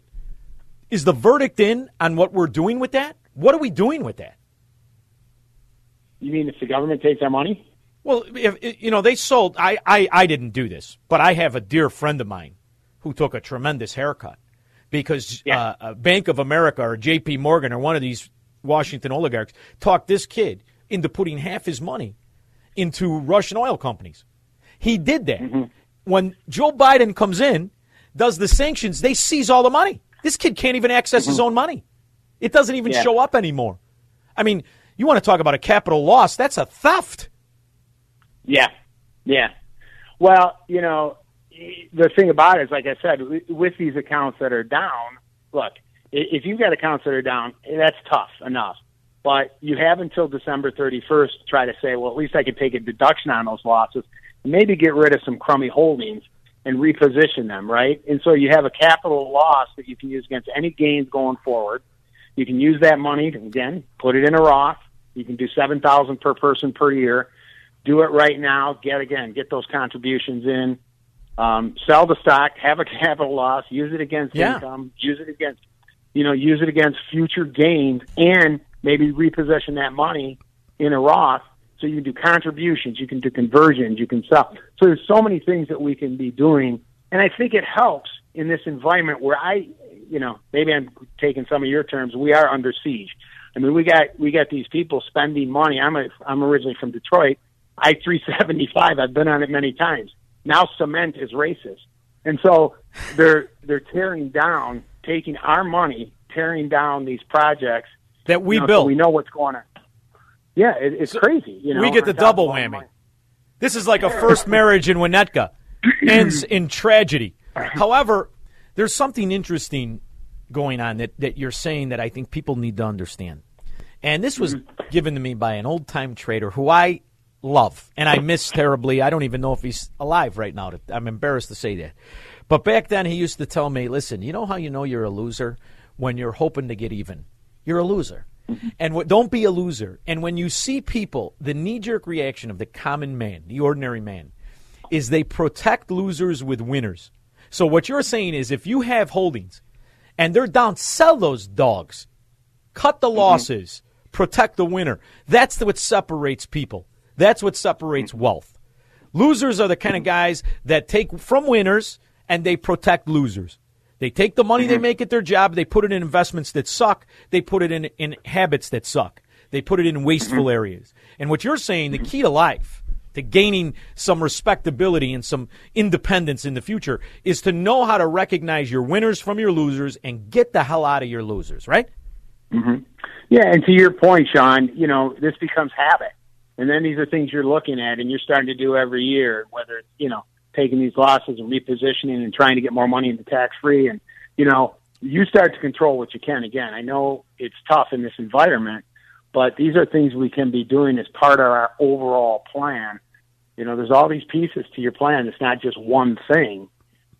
S1: is the verdict in on what we're doing with that? What are we doing with that?
S36: You mean if the government takes our money
S1: Well, if, you know, they sold. I, I, I didn't do this, but I have a dear friend of mine who took a tremendous haircut because uh, uh, Bank of America or J.P. Morgan or one of these Washington oligarchs talked this kid into putting half his money into Russian oil companies. He did that. When Joe Biden comes in, does the sanctions, they seize all the money. This kid can't even access his own money. It doesn't even
S36: Yeah.
S1: show up anymore. I mean, you want to talk about a capital loss? That's a theft.
S36: Yeah, yeah. Well, you know, the thing about it is, like I said, with these accounts that are down, look, if you've got accounts that are down, that's tough enough. But you have until December 31st to try to say, well, at least I can take a deduction on those losses and maybe get rid of some crummy holdings and reposition them, right? And so you have a capital loss that you can use against any gains going forward. You can use that money again, put it in a Roth. You can do 7000 per person per year. Do it right now. Get again, get those contributions in. Um, sell the stock, have a capital loss, use it against
S1: Yeah.
S36: income, use it against, you know, use it against future gains, and maybe reposition that money in a Roth. So you can do contributions, you can do conversions, you can sell. So there's so many things that we can be doing, and I think it helps in this environment where I, you know, maybe I'm taking some of your terms. We are under siege. I mean, we got we got these people spending money. I'm a I'm originally from Detroit. I three seventy five. I've been on it many times. Now cement is racist, and so they're they're tearing down, taking our money, tearing down these projects
S1: that we
S36: you know, so
S1: built.
S36: we know what's going on. Yeah, it, it's crazy. You know,
S1: we get the double
S36: of all the
S1: whammy. This is like a first marriage in Winnetka, ends in tragedy. However, there's something interesting going on that, that you're saying that I think people need to understand. And this was mm-hmm. given to me by an old time trader who I love and I miss terribly. I don't even know if he's alive right now. I'm embarrassed to say that. But back then, he used to tell me, listen, you know how you know you're a loser? When you're hoping to get even. You're a loser. Mm-hmm. And what, don't be a loser. And when you see people, the knee jerk reaction of the common man, the ordinary man, is they protect losers with winners. So what you're saying is if you have holdings and they're down, sell those dogs. Cut the mm-hmm. losses. Protect the winner. That's what separates people. That's what separates hmm. wealth. Losers are the kind of guys that take from winners and they protect losers. They take the money they hmm. make at their job, they put it in investments that suck, they put it in, in habits that suck, they put it in wasteful hmm. areas. And what you're saying, the key to life, to gaining some respectability and some independence in the future, is to know how to recognize your winners from your losers and get the hell out of your losers, right?
S36: Hmm Yeah, and to your point, Shaun, you know this becomes habit, and then these are things you're looking at and you're starting to do every year. Whether it's you know taking these losses and repositioning and trying to get more money into tax free, and you know you start to control what you can. Again, I know it's tough in this environment, but these are things we can be doing as part of our overall plan. You know, there's all these pieces to your plan. It's not just one thing,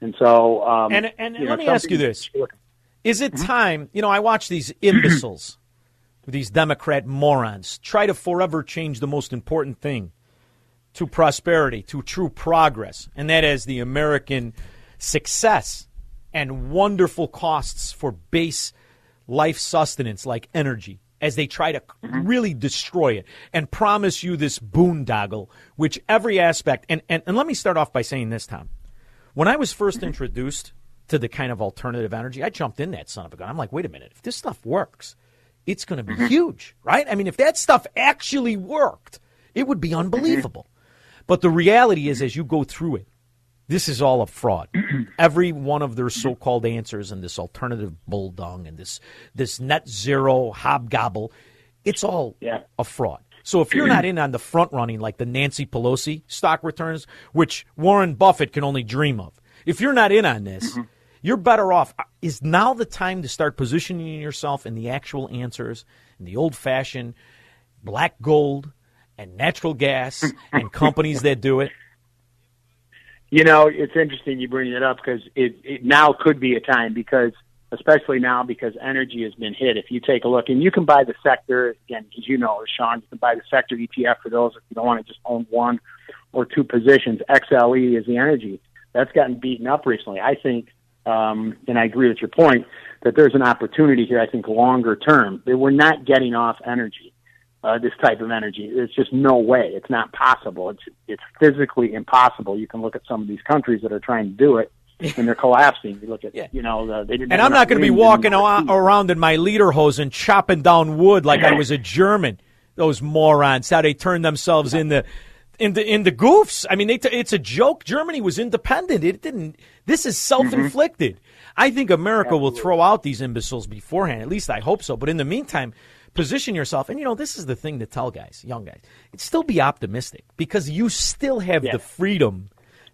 S36: and so um,
S1: And and
S36: you know,
S1: let me ask you this: Is it mm-hmm. time? You know, I watch these imbeciles, these Democrat morons, try to forever change the most important thing to prosperity, to true progress, and that is the American success and wonderful costs for base life sustenance like energy as they try to mm-hmm. really destroy it and promise you this boondoggle, which every aspect, and, and, and let me start off by saying this, Tom. When I was first mm-hmm. introduced to the kind of alternative energy, I jumped in that son of a gun. I'm like, wait a minute, if this stuff works, it's going to be mm-hmm. huge, right? I mean, if that stuff actually worked, it would be mm-hmm. unbelievable. But the reality is, as you go through it, this is all a fraud. Every one of their so-called answers and this alternative bulldog and this this net zero hobgobble, it's all a fraud. So if you're not in on the front running like the Nancy Pelosi stock returns, which Warren Buffett can only dream of, if you're not in on this, mm-hmm. You're better off. Is now the time to start positioning yourself in the actual answers, in the old-fashioned black gold and natural gas and companies that do it?
S36: You know, it's interesting you bring it up because it, it now could be a time because, especially now because energy has been hit. If you take a look, and you can buy the sector again, as you know, Shaun, you can buy the sector ETF for those if you don't want to just own one or two positions. XLE is the energy that's gotten beaten up recently. I think, um, and I agree with your point that there's an opportunity here. I think longer term, that we're not getting off energy uh, this type of energy. There's just no way. It's not possible. It's it's physically impossible. You can look at some of these countries that are trying to do it, and they're collapsing. You look at you know the, they didn't.
S1: And I'm not going to be walking
S36: and-
S1: ar- around in my lederhosen chopping down wood like I was a German. Those morons, how they turn themselves into into the goofs. I mean, they t- it's a joke. Germany was independent. It didn't. This is self-inflicted. Mm-hmm. I think America will throw out these imbeciles beforehand. At least I hope so. But in the meantime, position yourself. And you know, this is the thing to tell guys, young guys. Still be optimistic because you still have the freedom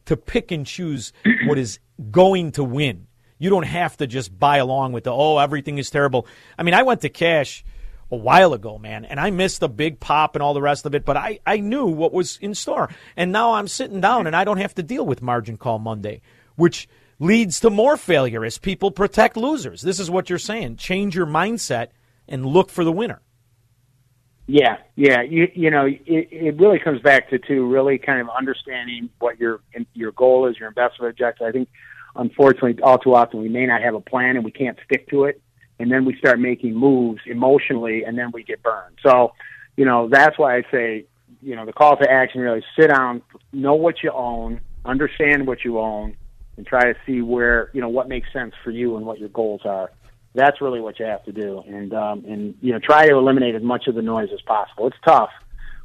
S1: to pick and choose what is going to win. You don't have to just buy along with the oh everything is terrible. I mean, I went to cash a while ago, man, and I missed the big pop and all the rest of it, but I, I knew what was in store. And now I'm sitting down and I don't have to deal with margin call Monday, which leads to more failure as people protect losers. This is what you're saying. Change your mindset and look for the winner.
S36: Yeah, yeah. You you know, it, it really comes back to to really kind of understanding what your your goal is, your investment objective. I think, unfortunately, all too often we may not have a plan and we can't stick to it, and then we start making moves emotionally, and then we get burned. So, you know, that's why I say, you know, the call to action really sit down, know what you own, understand what you own, and try to see where you know what makes sense for you and what your goals are that's really what you have to do, and um, and you know try to eliminate as much of the noise as possible. It's tough,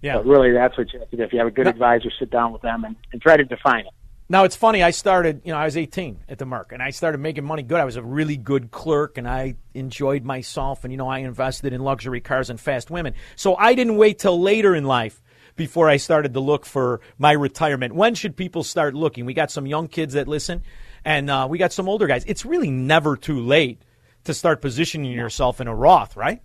S1: yeah.
S36: but really that's what you have to do. If you have a good advisor, sit down with them and, and try to define it.
S1: Now it's funny. I started, you know, I was 18 at the Merc, and I started making money good. I was a really good clerk, and I enjoyed myself. And you know, I invested in luxury cars and fast women. So I didn't wait till later in life before I started to look for my retirement. When should people start looking? We got some young kids that listen, and uh, we got some older guys. It's really never too late to start positioning yourself in a Roth, right?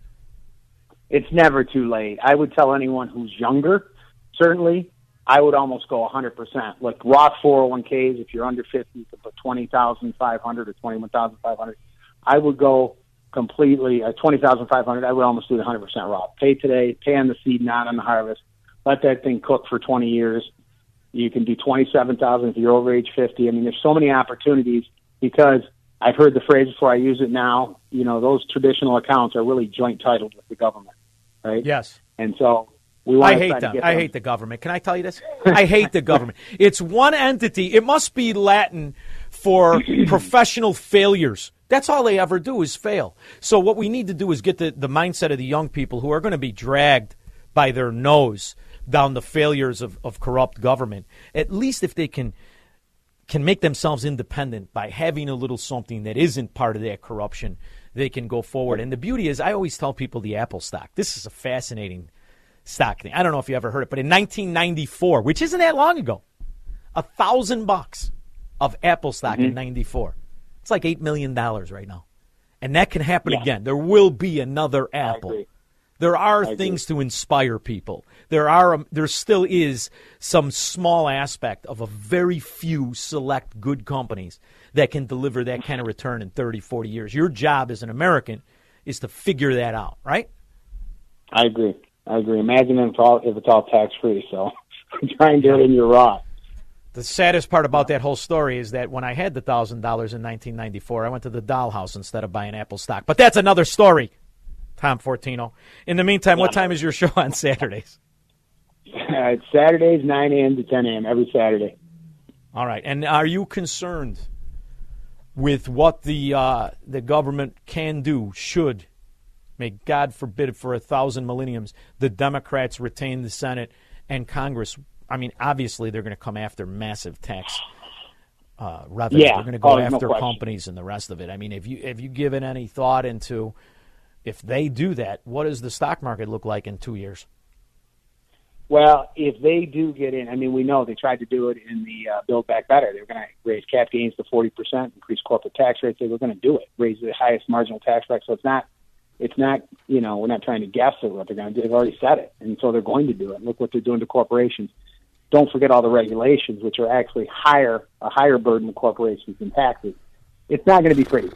S36: It's never too late. I would tell anyone who's younger, certainly, I would almost go 100%. Like Roth 401ks, if you're under 50, you to put 20500 or 21500 I would go completely, uh, 20500 I would almost do the 100% Roth. Pay today, pay on the seed, not on the harvest. Let that thing cook for 20 years. You can do 27000 if you're over age 50. I mean, there's so many opportunities because – I've heard the phrase before. I use it now. You know, those traditional accounts are really joint titled with the government, right?
S1: Yes.
S36: And so
S1: I hate
S36: them.
S1: I hate the government. Can I tell you this? I hate the government. It's one entity. It must be Latin for professional failures. That's all they ever do is fail. So what we need to do is get the, the mindset of the young people who are going to be dragged by their nose down the failures of, of corrupt government. At least if they can can make themselves independent by having a little something that isn't part of that corruption, they can go forward. And the beauty is, I always tell people the Apple stock. This is a fascinating stock thing. I don't know if you ever heard it, but in 1994, which isn't that long ago, a thousand bucks of Apple stock mm-hmm. in '94. It's like eight million dollars right now, and that can happen yeah. again. There will be another Apple. There are things to inspire people. There are um, there still is some small aspect of a very few select good companies that can deliver that kind of return in 30, 40 years. Your job as an American is to figure that out, right?
S36: I agree. I agree. Imagine if it's all, if it's all tax free. So try and do it in your Roth.
S1: The saddest part about that whole story is that when I had the thousand dollars in 1994, I went to the dollhouse instead of buying Apple stock. But that's another story. Tom Fortino. In the meantime, what time is your show on Saturdays?
S36: Uh, it's Saturdays, 9 a.m. to 10 a.m. every Saturday.
S1: All right. And are you concerned with what the uh, the government can do, should, may God forbid it for a thousand millenniums, the Democrats retain the Senate and Congress? I mean, obviously, they're going to come after massive tax uh, revenue.
S36: Yeah.
S1: They're going to go
S36: oh,
S1: after
S36: no
S1: companies and the rest of it. I mean, have you have you given any thought into if they do that, what does the stock market look like in two years?
S36: Well, if they do get in, I mean, we know they tried to do it in the uh, Build Back Better. They were going to raise cap gains to 40%, increase corporate tax rates. They were going to do it, raise the highest marginal tax rate. So it's not, it's not, you know, we're not trying to guess at what they're going to do. They've already said it. And so they're going to do it. Look what they're doing to corporations. Don't forget all the regulations, which are actually higher, a higher burden to corporations than taxes. It's not going to be pretty.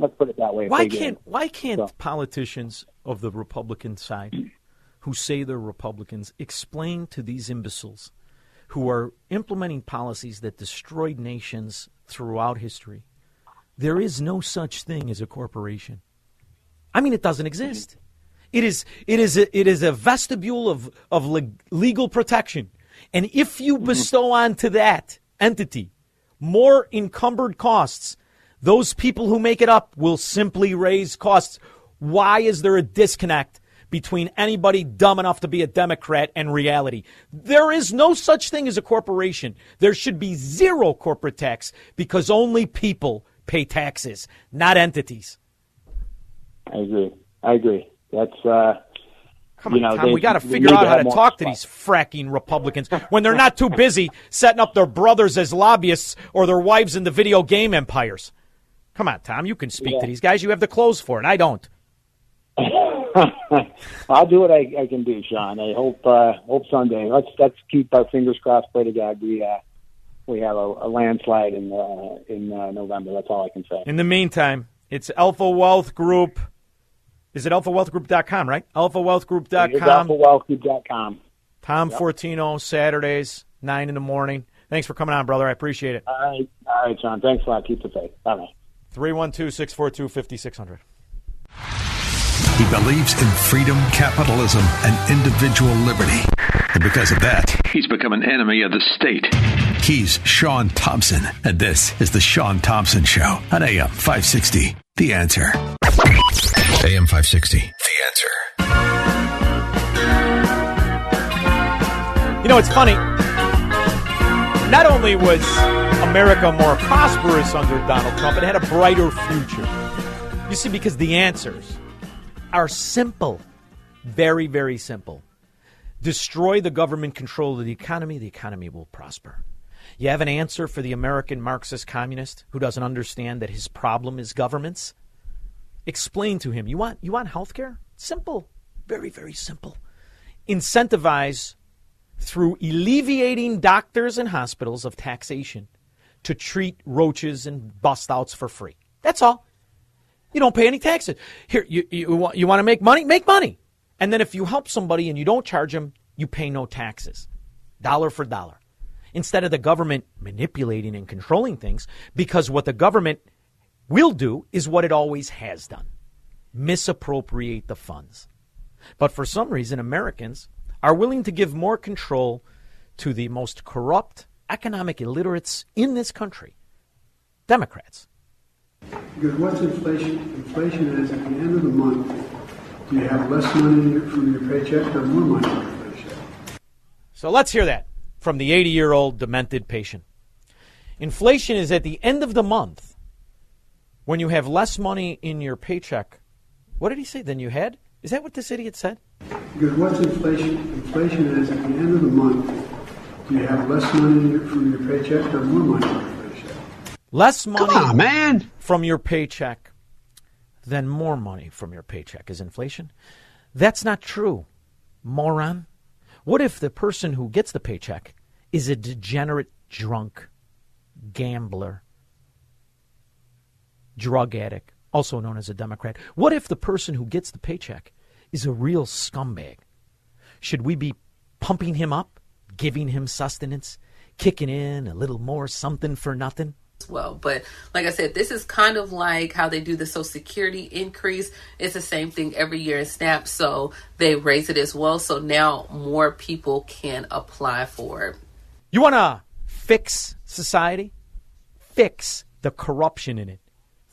S36: Let's put it that way.
S1: Why can't Why can't so. politicians of the Republican side, who say they're Republicans, explain to these imbeciles who are implementing policies that destroyed nations throughout history, there is no such thing as a corporation. I mean, it doesn't exist. It is it is a, it is a vestibule of of legal protection, and if you mm-hmm. bestow onto that entity more encumbered costs those people who make it up will simply raise costs. Why is there a disconnect between anybody dumb enough to be a Democrat and reality? There is no such thing as a corporation. There should be zero corporate tax because only people pay taxes, not entities.
S36: I agree. I agree. That's uh,
S1: Come
S22: you
S1: on,
S22: know,
S1: Tom.
S22: they-
S1: we got to figure out how to talk to these fracking Republicans when they're not too busy setting up their brothers as lobbyists or their wives in the video game empires. Come on, Tom. You can speak
S22: Yeah.
S1: to these guys. You have the clothes for it. I don't.
S22: I'll do what I, I can do, Shaun. I hope uh, hope Sunday. Let's let's keep our fingers crossed. Pray to God we uh, we have a, a landslide in uh, in uh, November. That's all I can say.
S1: In the meantime, it's Alpha Wealth Group. Is it alphawealthgroup.com, right?
S22: It is
S1: Alphawealthgroup.com.
S22: alphawealthgroup.com.
S1: Tom
S22: Yep.
S1: Fortino, Saturdays, 9 in the morning. Thanks for coming on, brother. I appreciate it.
S22: All right, all right, Shaun. Thanks a lot. Keep the faith. Bye bye.
S1: 312 642 5600.
S11: He believes in freedom, capitalism, and individual liberty. And because of that, he's become an enemy of the state. He's Shaun Thompson, and this is The Shaun Thompson Show on AM 560. The answer. AM 560. The answer.
S1: You know, it's funny. Not only was America more prosperous under Donald Trump, it had a brighter future. You see, because the answers are simple. Very, very simple. Destroy the government control of the economy, the economy will prosper. You have an answer for the American Marxist communist who doesn't understand that his problem is governments? Explain to him. You want you want health care? Simple. Very, very simple. Incentivize through alleviating doctors and hospitals of taxation to treat roaches and bust outs for free. That's all. You don't pay any taxes. Here, you, you, want, you want to make money? Make money. And then if you help somebody and you don't charge them, you pay no taxes. Dollar for dollar. Instead of the government manipulating and controlling things, because what the government will do is what it always has done misappropriate the funds. But for some reason, Americans are willing to give more control to the most corrupt economic illiterates in this country Democrats.
S37: Because what's inflation? Inflation is at the end of the month, do you have less money from your paycheck or more money from your paycheck?
S1: So let's hear that from the 80 year old demented patient. Inflation is at the end of the month when you have less money in your paycheck. What did he say than you had? Is that what this idiot said?
S37: Because what's inflation? Inflation is at the end of the month, do you have less money from your paycheck or more money from your paycheck?
S1: Less money
S37: on, man.
S1: from your paycheck than more money from your paycheck is inflation. That's not true, moron. What if the person who gets the paycheck is a degenerate drunk, gambler, drug addict, also known as a Democrat? What if the person who gets the paycheck is a real scumbag? Should we be pumping him up, giving him sustenance, kicking in a little more something for nothing?
S38: well. But like I said, this is kind of like how they do the Social Security increase. It's the same thing every year in SNAP, so they raise it as well. So now more people can apply for it.
S1: You want to fix society? Fix the corruption in it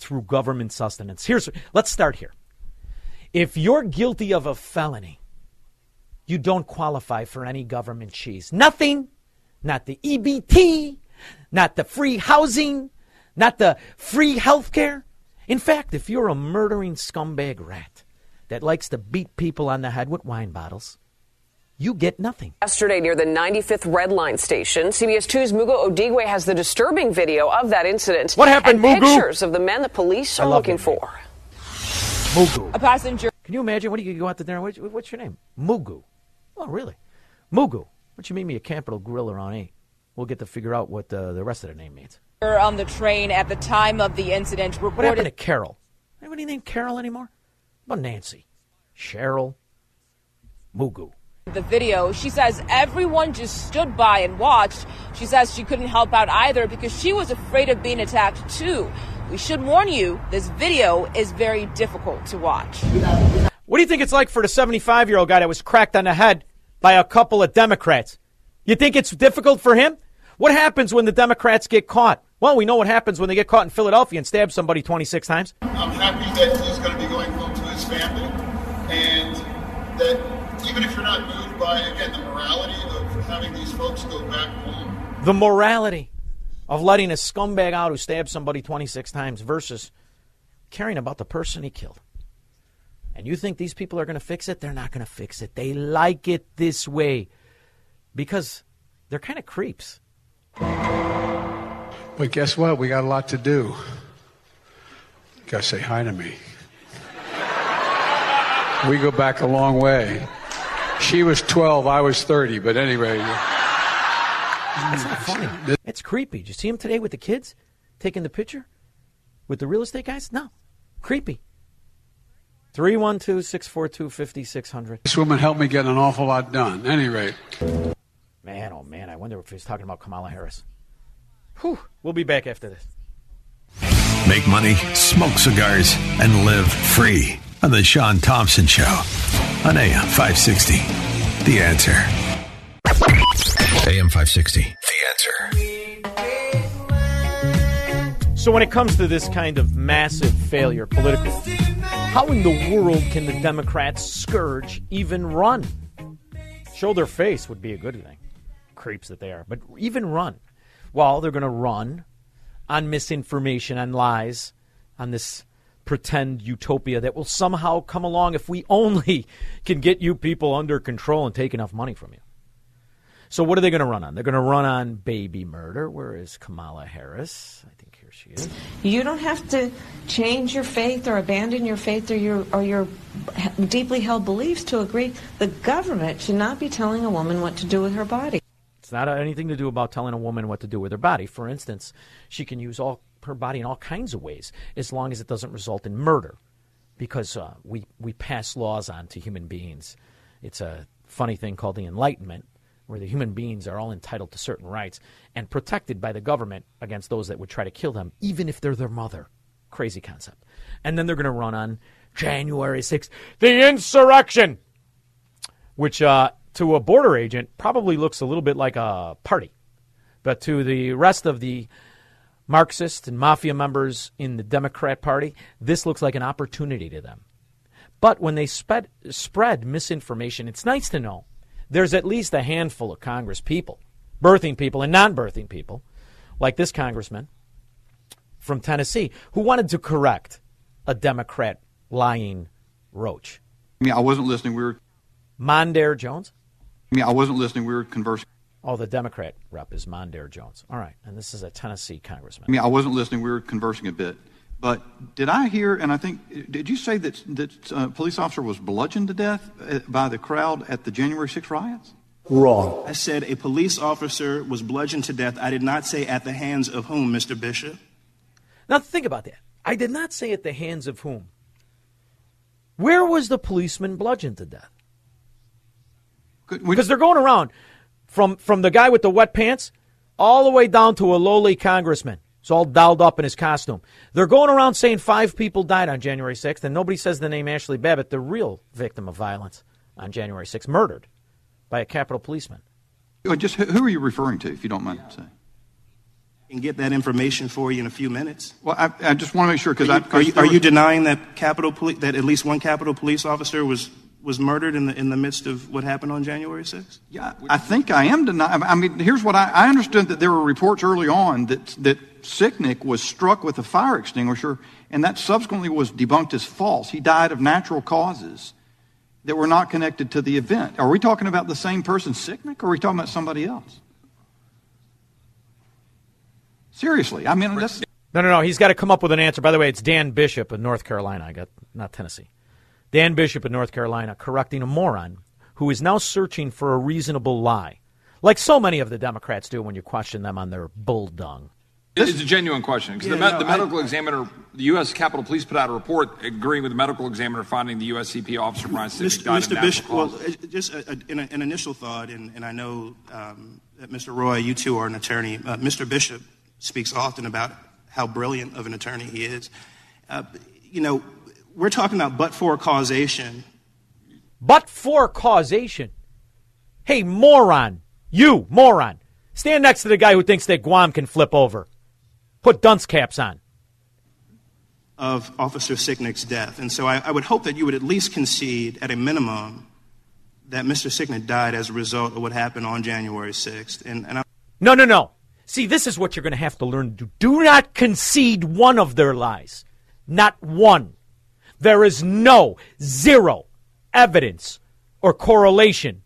S1: through government sustenance. Here's let's start here. If you're guilty of a felony, you don't qualify for any government cheese. Nothing. Not the EBT, not the free housing, not the free health care. In fact, if you're a murdering scumbag rat that likes to beat people on the head with wine bottles, you get nothing.
S39: Yesterday, near the 95th Red Line station, CBS 2's Mugo Odigwe has the disturbing video of that incident.
S1: What happened,
S39: and
S1: Mugu?
S39: Pictures of the men the police are looking
S1: that
S39: for.
S1: Mugu.
S39: A passenger.
S1: Can you imagine? What do you go out to dinner? What's, what's your name? Mugu. Oh, really? Mugu. Why you meet me a Capital Grille on 8? We'll get to figure out what uh, the rest of the name means.
S40: on the train at the time of the incident
S1: What happened to Carol? Anybody named Carol anymore? What about Nancy? Cheryl? Mugu.
S40: The video. She says everyone just stood by and watched. She says she couldn't help out either because she was afraid of being attacked too. We should warn you, this video is very difficult to watch.
S1: What do you think it's like for the 75 year old guy that was cracked on the head by a couple of Democrats? You think it's difficult for him? What happens when the Democrats get caught? Well, we know what happens when they get caught in Philadelphia and stab somebody 26 times.
S41: I'm happy that he's going to be going home to his family, and that even if you're not moved by again the morality of having these folks go back home,
S1: The morality of letting a scumbag out who stabbed somebody 26 times versus caring about the person he killed. And you think these people are going to fix it? They're not going to fix it. They like it this way because they're kind of creeps.
S37: But guess what? We got a lot to do. You gotta say hi to me. We go back a long way. She was 12, I was 30, but anyway.
S1: That's not funny. It's creepy. Did you see him today with the kids taking the picture with the real estate guys? No. Creepy. 312 642 5600.
S37: This woman helped me get an awful lot done. Any rate.
S1: Man, oh man, I wonder if he's talking about Kamala Harris. Whew. We'll be back after this.
S11: Make money, smoke cigars, and live free on The Shaun Thompson Show on AM 560. The answer. AM 560. The answer.
S1: So, when it comes to this kind of massive failure politically, how in the world can the Democrats scourge even run? Show their face would be a good thing. Creeps that they are. But even run. Well, they're going to run on misinformation, and lies, on this pretend utopia that will somehow come along if we only can get you people under control and take enough money from you. So, what are they going to run on? They're going to run on baby murder. Where is Kamala Harris? I think here she is.
S42: You don't have to change your faith or abandon your faith or your or your deeply held beliefs to agree. The government should not be telling a woman what to do with her body.
S1: It's not anything to do about telling a woman what to do with her body. For instance, she can use all her body in all kinds of ways as long as it doesn't result in murder, because uh, we we pass laws on to human beings. It's a funny thing called the Enlightenment, where the human beings are all entitled to certain rights and protected by the government against those that would try to kill them, even if they're their mother. Crazy concept. And then they're going to run on January 6th, the insurrection, which uh, to a border agent probably looks a little bit like a party. But to the rest of the Marxist and mafia members in the Democrat Party, this looks like an opportunity to them. But when they spread, spread misinformation, it's nice to know there's at least a handful of Congress people, birthing people and non birthing people, like this congressman from Tennessee, who wanted to correct a Democrat lying roach.
S43: I mean, I wasn't listening. We were.
S1: Mondaire Jones?
S43: I mean, I wasn't listening. We were conversing.
S1: Oh, the Democrat rep is Mondaire Jones. All right. And this is a Tennessee congressman.
S43: I mean, I wasn't listening. We were conversing a bit. But did I hear, and I think, did you say that that uh, police officer was bludgeoned to death uh, by the crowd at the January 6 riots?
S44: Wrong. I said a police officer was bludgeoned to death. I did not say at the hands of whom, Mr. Bishop.
S1: Now think about that. I did not say at the hands of whom. Where was the policeman bludgeoned to death? Because they're going around from from the guy with the wet pants all the way down to a lowly congressman. It's all dolled up in his costume. They're going around saying five people died on January 6th, and nobody says the name Ashley Babbitt, the real victim of violence on January 6th, murdered by a Capitol policeman.
S43: Uh, just who are you referring to, if you don't mind saying?
S44: And get that information for you in a few minutes.
S43: Well, I, I just want to make sure because
S44: are, you, are you denying that Capitol Poli- that at least one Capitol police officer was was murdered in the in the midst of what happened on January 6th?
S43: Yeah, I think I am denying. I mean, here's what I, I understood that there were reports early on that that Sicknick was struck with a fire extinguisher, and that subsequently was debunked as false. He died of natural causes that were not connected to the event. Are we talking about the same person, Sicknick, or are we talking about somebody else? Seriously, I mean, that's.
S1: No, no, no. He's got to come up with an answer. By the way, it's Dan Bishop of North Carolina. I got not Tennessee. Dan Bishop of North Carolina correcting a moron who is now searching for a reasonable lie, like so many of the Democrats do when you question them on their bull dung.
S45: This is a genuine question because
S1: Yeah,
S45: the, me-
S1: no,
S45: the
S1: I-
S45: medical examiner, the U.S. Capitol Police put out a report agreeing with the medical examiner finding the USCP officer Brian Sicknick
S44: Mr.
S45: died of
S44: Mr.
S45: natural
S44: Bishop, well, uh, just a, a, an, an initial thought, and, and I know um, that Mr. Roy, you too are an attorney. Uh, Mr. Bishop speaks often about how brilliant of an attorney he is. Uh, you know, we're talking about but for causation.
S1: But for causation. Hey, moron. You, moron. Stand next to the guy who thinks that Guam can flip over. Put dunce caps on.
S44: of Officer Sicknick's death. And so I, I would hope that you would at least concede, at a minimum, that Mr. Sicknick died as a result of what happened on January 6th. And, and I,
S1: No, no, no. See, this is what you're going to have to learn to do. Do not concede one of their lies. Not one. There is no, zero evidence or correlation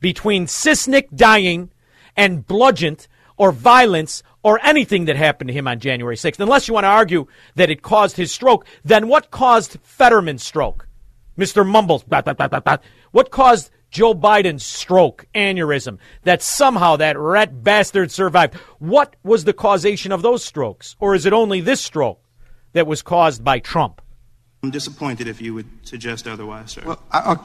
S1: between Sicknick dying and bludgeoned or violence or anything that happened to him on January 6th. Unless you want to argue that it caused his stroke, then what caused Fetterman's stroke? Mr. Mumbles. What caused Joe Biden's stroke, aneurysm, that somehow that rat bastard survived? What was the causation of those strokes? Or is it only this stroke that was caused by Trump?
S44: I'm disappointed if you would suggest otherwise, sir.
S43: Well, I,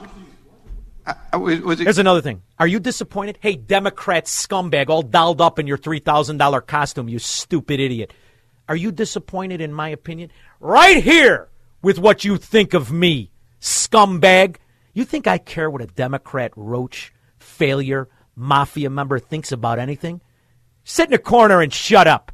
S43: I, I, was it,
S1: Here's another thing. Are you disappointed? Hey, Democrat scumbag, all dolled up in your $3,000 costume, you stupid idiot. Are you disappointed, in my opinion? Right here with what you think of me, scumbag. You think I care what a Democrat roach, failure, mafia member thinks about anything? Sit in a corner and shut up.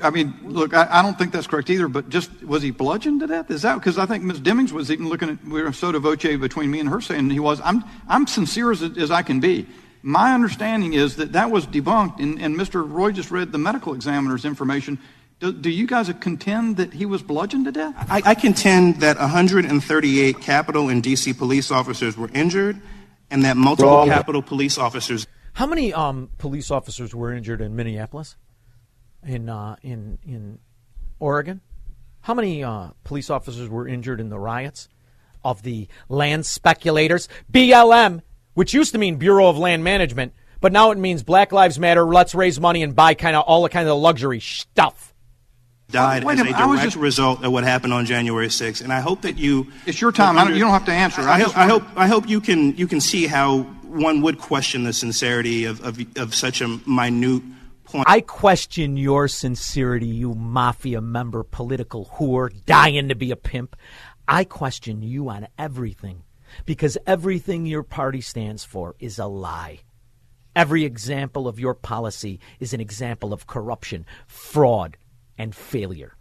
S43: I mean, look, I, I, don't think that's correct either. But just was he bludgeoned to death? Is that because I think Ms. Demings was even looking at we were so voce between me and her saying he was. I'm I'm sincere as, as I can be. My understanding is that that was debunked, and, and Mr. Roy just read the medical examiner's information. Do, do, you guys contend that he was bludgeoned to death?
S44: I, I contend that 138 Capitol and D.C. police officers were injured, and that multiple Wrong. Capitol police officers.
S1: How many um, police officers were injured in Minneapolis? In uh, in in Oregon? How many uh, police officers were injured in the riots of the land speculators? BLM, which used to mean Bureau of Land Management, but now it means Black Lives Matter. Let's raise money and buy kind of all the kind of luxury stuff.
S44: Died Wait as a, a direct just... result of what happened on January 6th, and I hope that you.
S43: It's your time. Under, you don't have to answer.
S44: I, I, hope, I, hope. I hope you can you can see how one would question the sincerity of, of, of such a minute
S1: point. I question your sincerity, you mafia member, political whore, dying to be a pimp. I question you on everything because everything your party stands for is a lie. Every example of your policy is an example of corruption, fraud, and failure.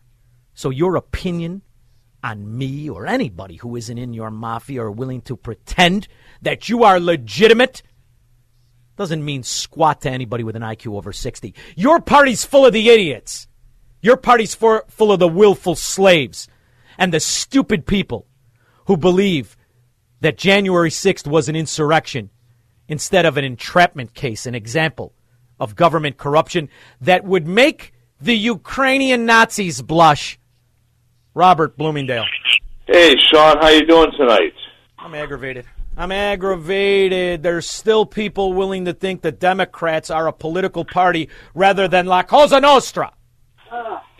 S1: So your opinion on me or anybody who isn't in your mafia or willing to pretend that you are legitimate doesn't mean squat to anybody with an IQ over 60. Your party's full of the idiots. Your party's for, full of the willful slaves and the stupid people who believe that January 6th was an insurrection instead of an entrapment case, an example of government corruption that would make the Ukrainian Nazis blush. Robert Bloomingdale.
S46: Hey, Shaun, how you doing tonight?
S1: I'm aggravated. I'm aggravated. There's still people willing to think that Democrats are a political party rather than La Cosa Nostra.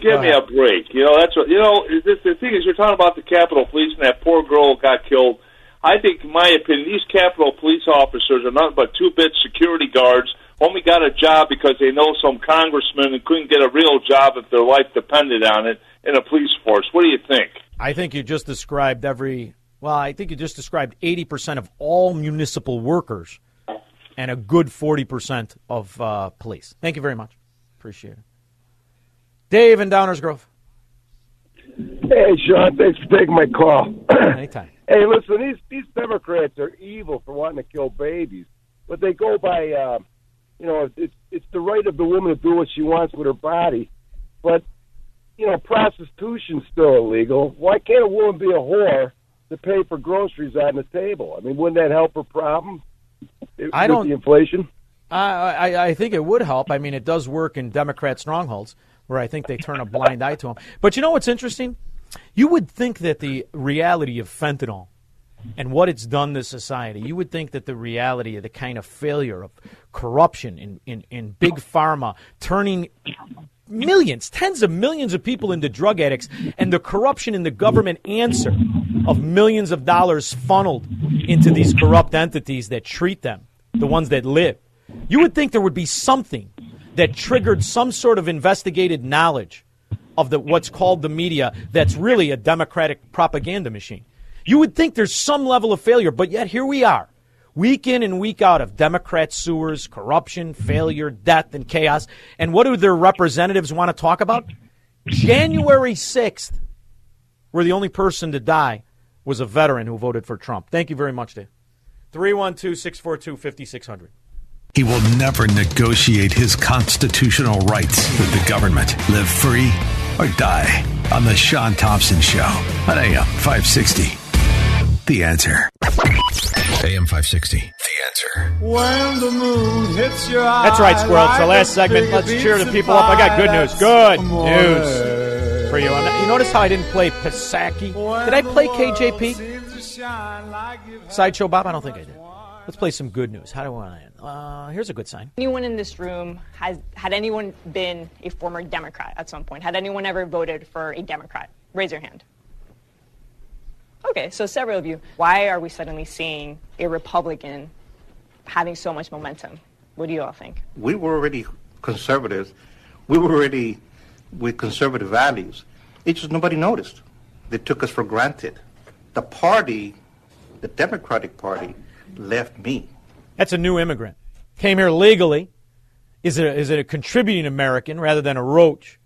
S46: Give me a break. You know that's what you know. Is this the thing is you're talking about the Capitol Police and that poor girl got killed. I think, in my opinion, these Capitol Police officers are nothing but two-bit security guards. Only got a job because they know some congressman and couldn't get a real job if their life depended on it in a police force. What do you think?
S1: I think you just described every well, I think you just described 80% of all municipal workers and a good 40% of uh, police. Thank you very much. Appreciate it. Dave in Downers Grove.
S47: Hey, Shaun. Thanks for taking my call.
S1: Anytime.
S47: hey, listen, these, these Democrats are evil for wanting to kill babies, but they go by, uh, you know, it's, it's the right of the woman to do what she wants with her body. But, you know, prostitution's still illegal. Why can't a woman be a whore to pay for groceries on the table. I mean, wouldn't that help her problem?
S1: I don't.
S47: The inflation.
S1: I, I I think it would help. I mean, it does work in Democrat strongholds where I think they turn a blind eye to them. But you know what's interesting? You would think that the reality of fentanyl and what it's done to society, you would think that the reality of the kind of failure of corruption in, in, in big pharma turning millions, tens of millions of people into drug addicts, and the corruption in the government answer of millions of dollars funneled into these corrupt entities that treat them, the ones that live. You would think there would be something that triggered some sort of investigated knowledge of the what's called the media that's really a democratic propaganda machine. You would think there's some level of failure, but yet here we are week in and week out of Democrat sewers, corruption, failure, death, and chaos. And what do their representatives want to talk about? January 6th, where the only person to die was a veteran who voted for Trump. Thank you very much, Dave. 312 642 5600.
S11: He will never negotiate his constitutional rights with the government. Live free or die on The Shaun Thompson Show on AM 560. The Answer. AM 560. The Answer.
S48: When the moon hits your eyes.
S1: That's right, Squirrel. It's the last segment. Let's cheer the people up. I got good news. Good news for you. And you notice how I didn't play Pisaki? Did I play KJP? Sideshow Bob? I don't think I did. Let's play some good news. How do I end? Uh, here's a good sign.
S49: Anyone in this room has had anyone been a former Democrat at some point? Had anyone ever voted for a Democrat? Raise your hand. Okay, so several of you. Why are we suddenly seeing a Republican having so much momentum? What do you all think?
S50: we were already conservatives. We were already with conservative values. It just nobody noticed. They took us for granted. The party, the Democratic Party, left me.
S1: That's a new immigrant. Came here legally. Is it, a, is it a contributing American rather than a roach?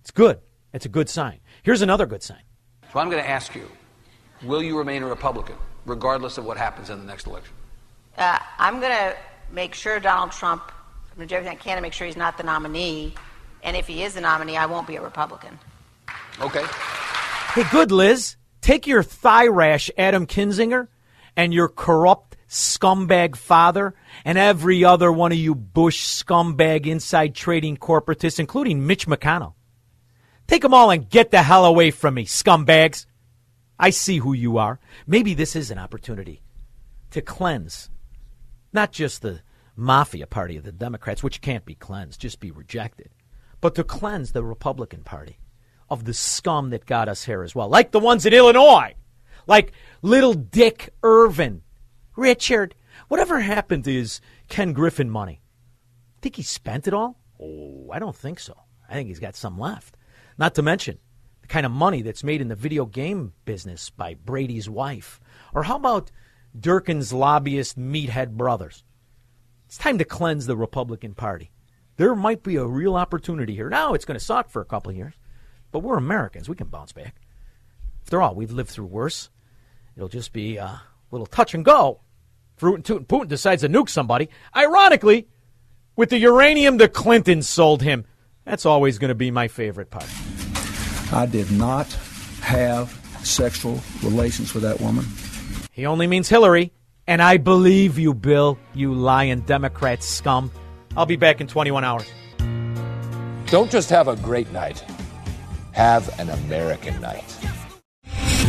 S1: It's good. It's a good sign. Here's another good sign.
S51: So I'm going to ask you will you remain a Republican, regardless of what happens in the next election?
S52: Uh, I'm going to make sure Donald Trump, I'm going to do everything I can to make sure he's not the nominee. And if he is the nominee, I won't be a Republican.
S51: Okay.
S1: Hey, good, Liz. Take your thigh rash, Adam Kinzinger, and your corrupt scumbag father, and every other one of you Bush scumbag inside trading corporatists, including Mitch McConnell. Take them all and get the hell away from me, scumbags. I see who you are. Maybe this is an opportunity to cleanse not just the mafia party of the Democrats, which can't be cleansed, just be rejected, but to cleanse the Republican Party of the scum that got us here as well, like the ones in Illinois, like little Dick Irvin, Richard. Whatever happened to his Ken Griffin money? Think he spent it all? Oh, I don't think so. I think he's got some left. Not to mention kind of money that's made in the video game business by Brady's wife. Or how about Durkin's lobbyist meathead brothers? It's time to cleanse the Republican Party. There might be a real opportunity here. Now it's going to suck for a couple of years, but we're Americans. We can bounce back. After all, we've lived through worse. It'll just be a little touch and go. Putin decides to nuke somebody. Ironically, with the uranium the Clintons sold him. That's always going to be my favorite part.
S53: I did not have sexual relations with that woman.
S1: He only means Hillary. And I believe you, Bill, you lying Democrat scum. I'll be back in 21 hours.
S54: Don't just have a great night, have an American night.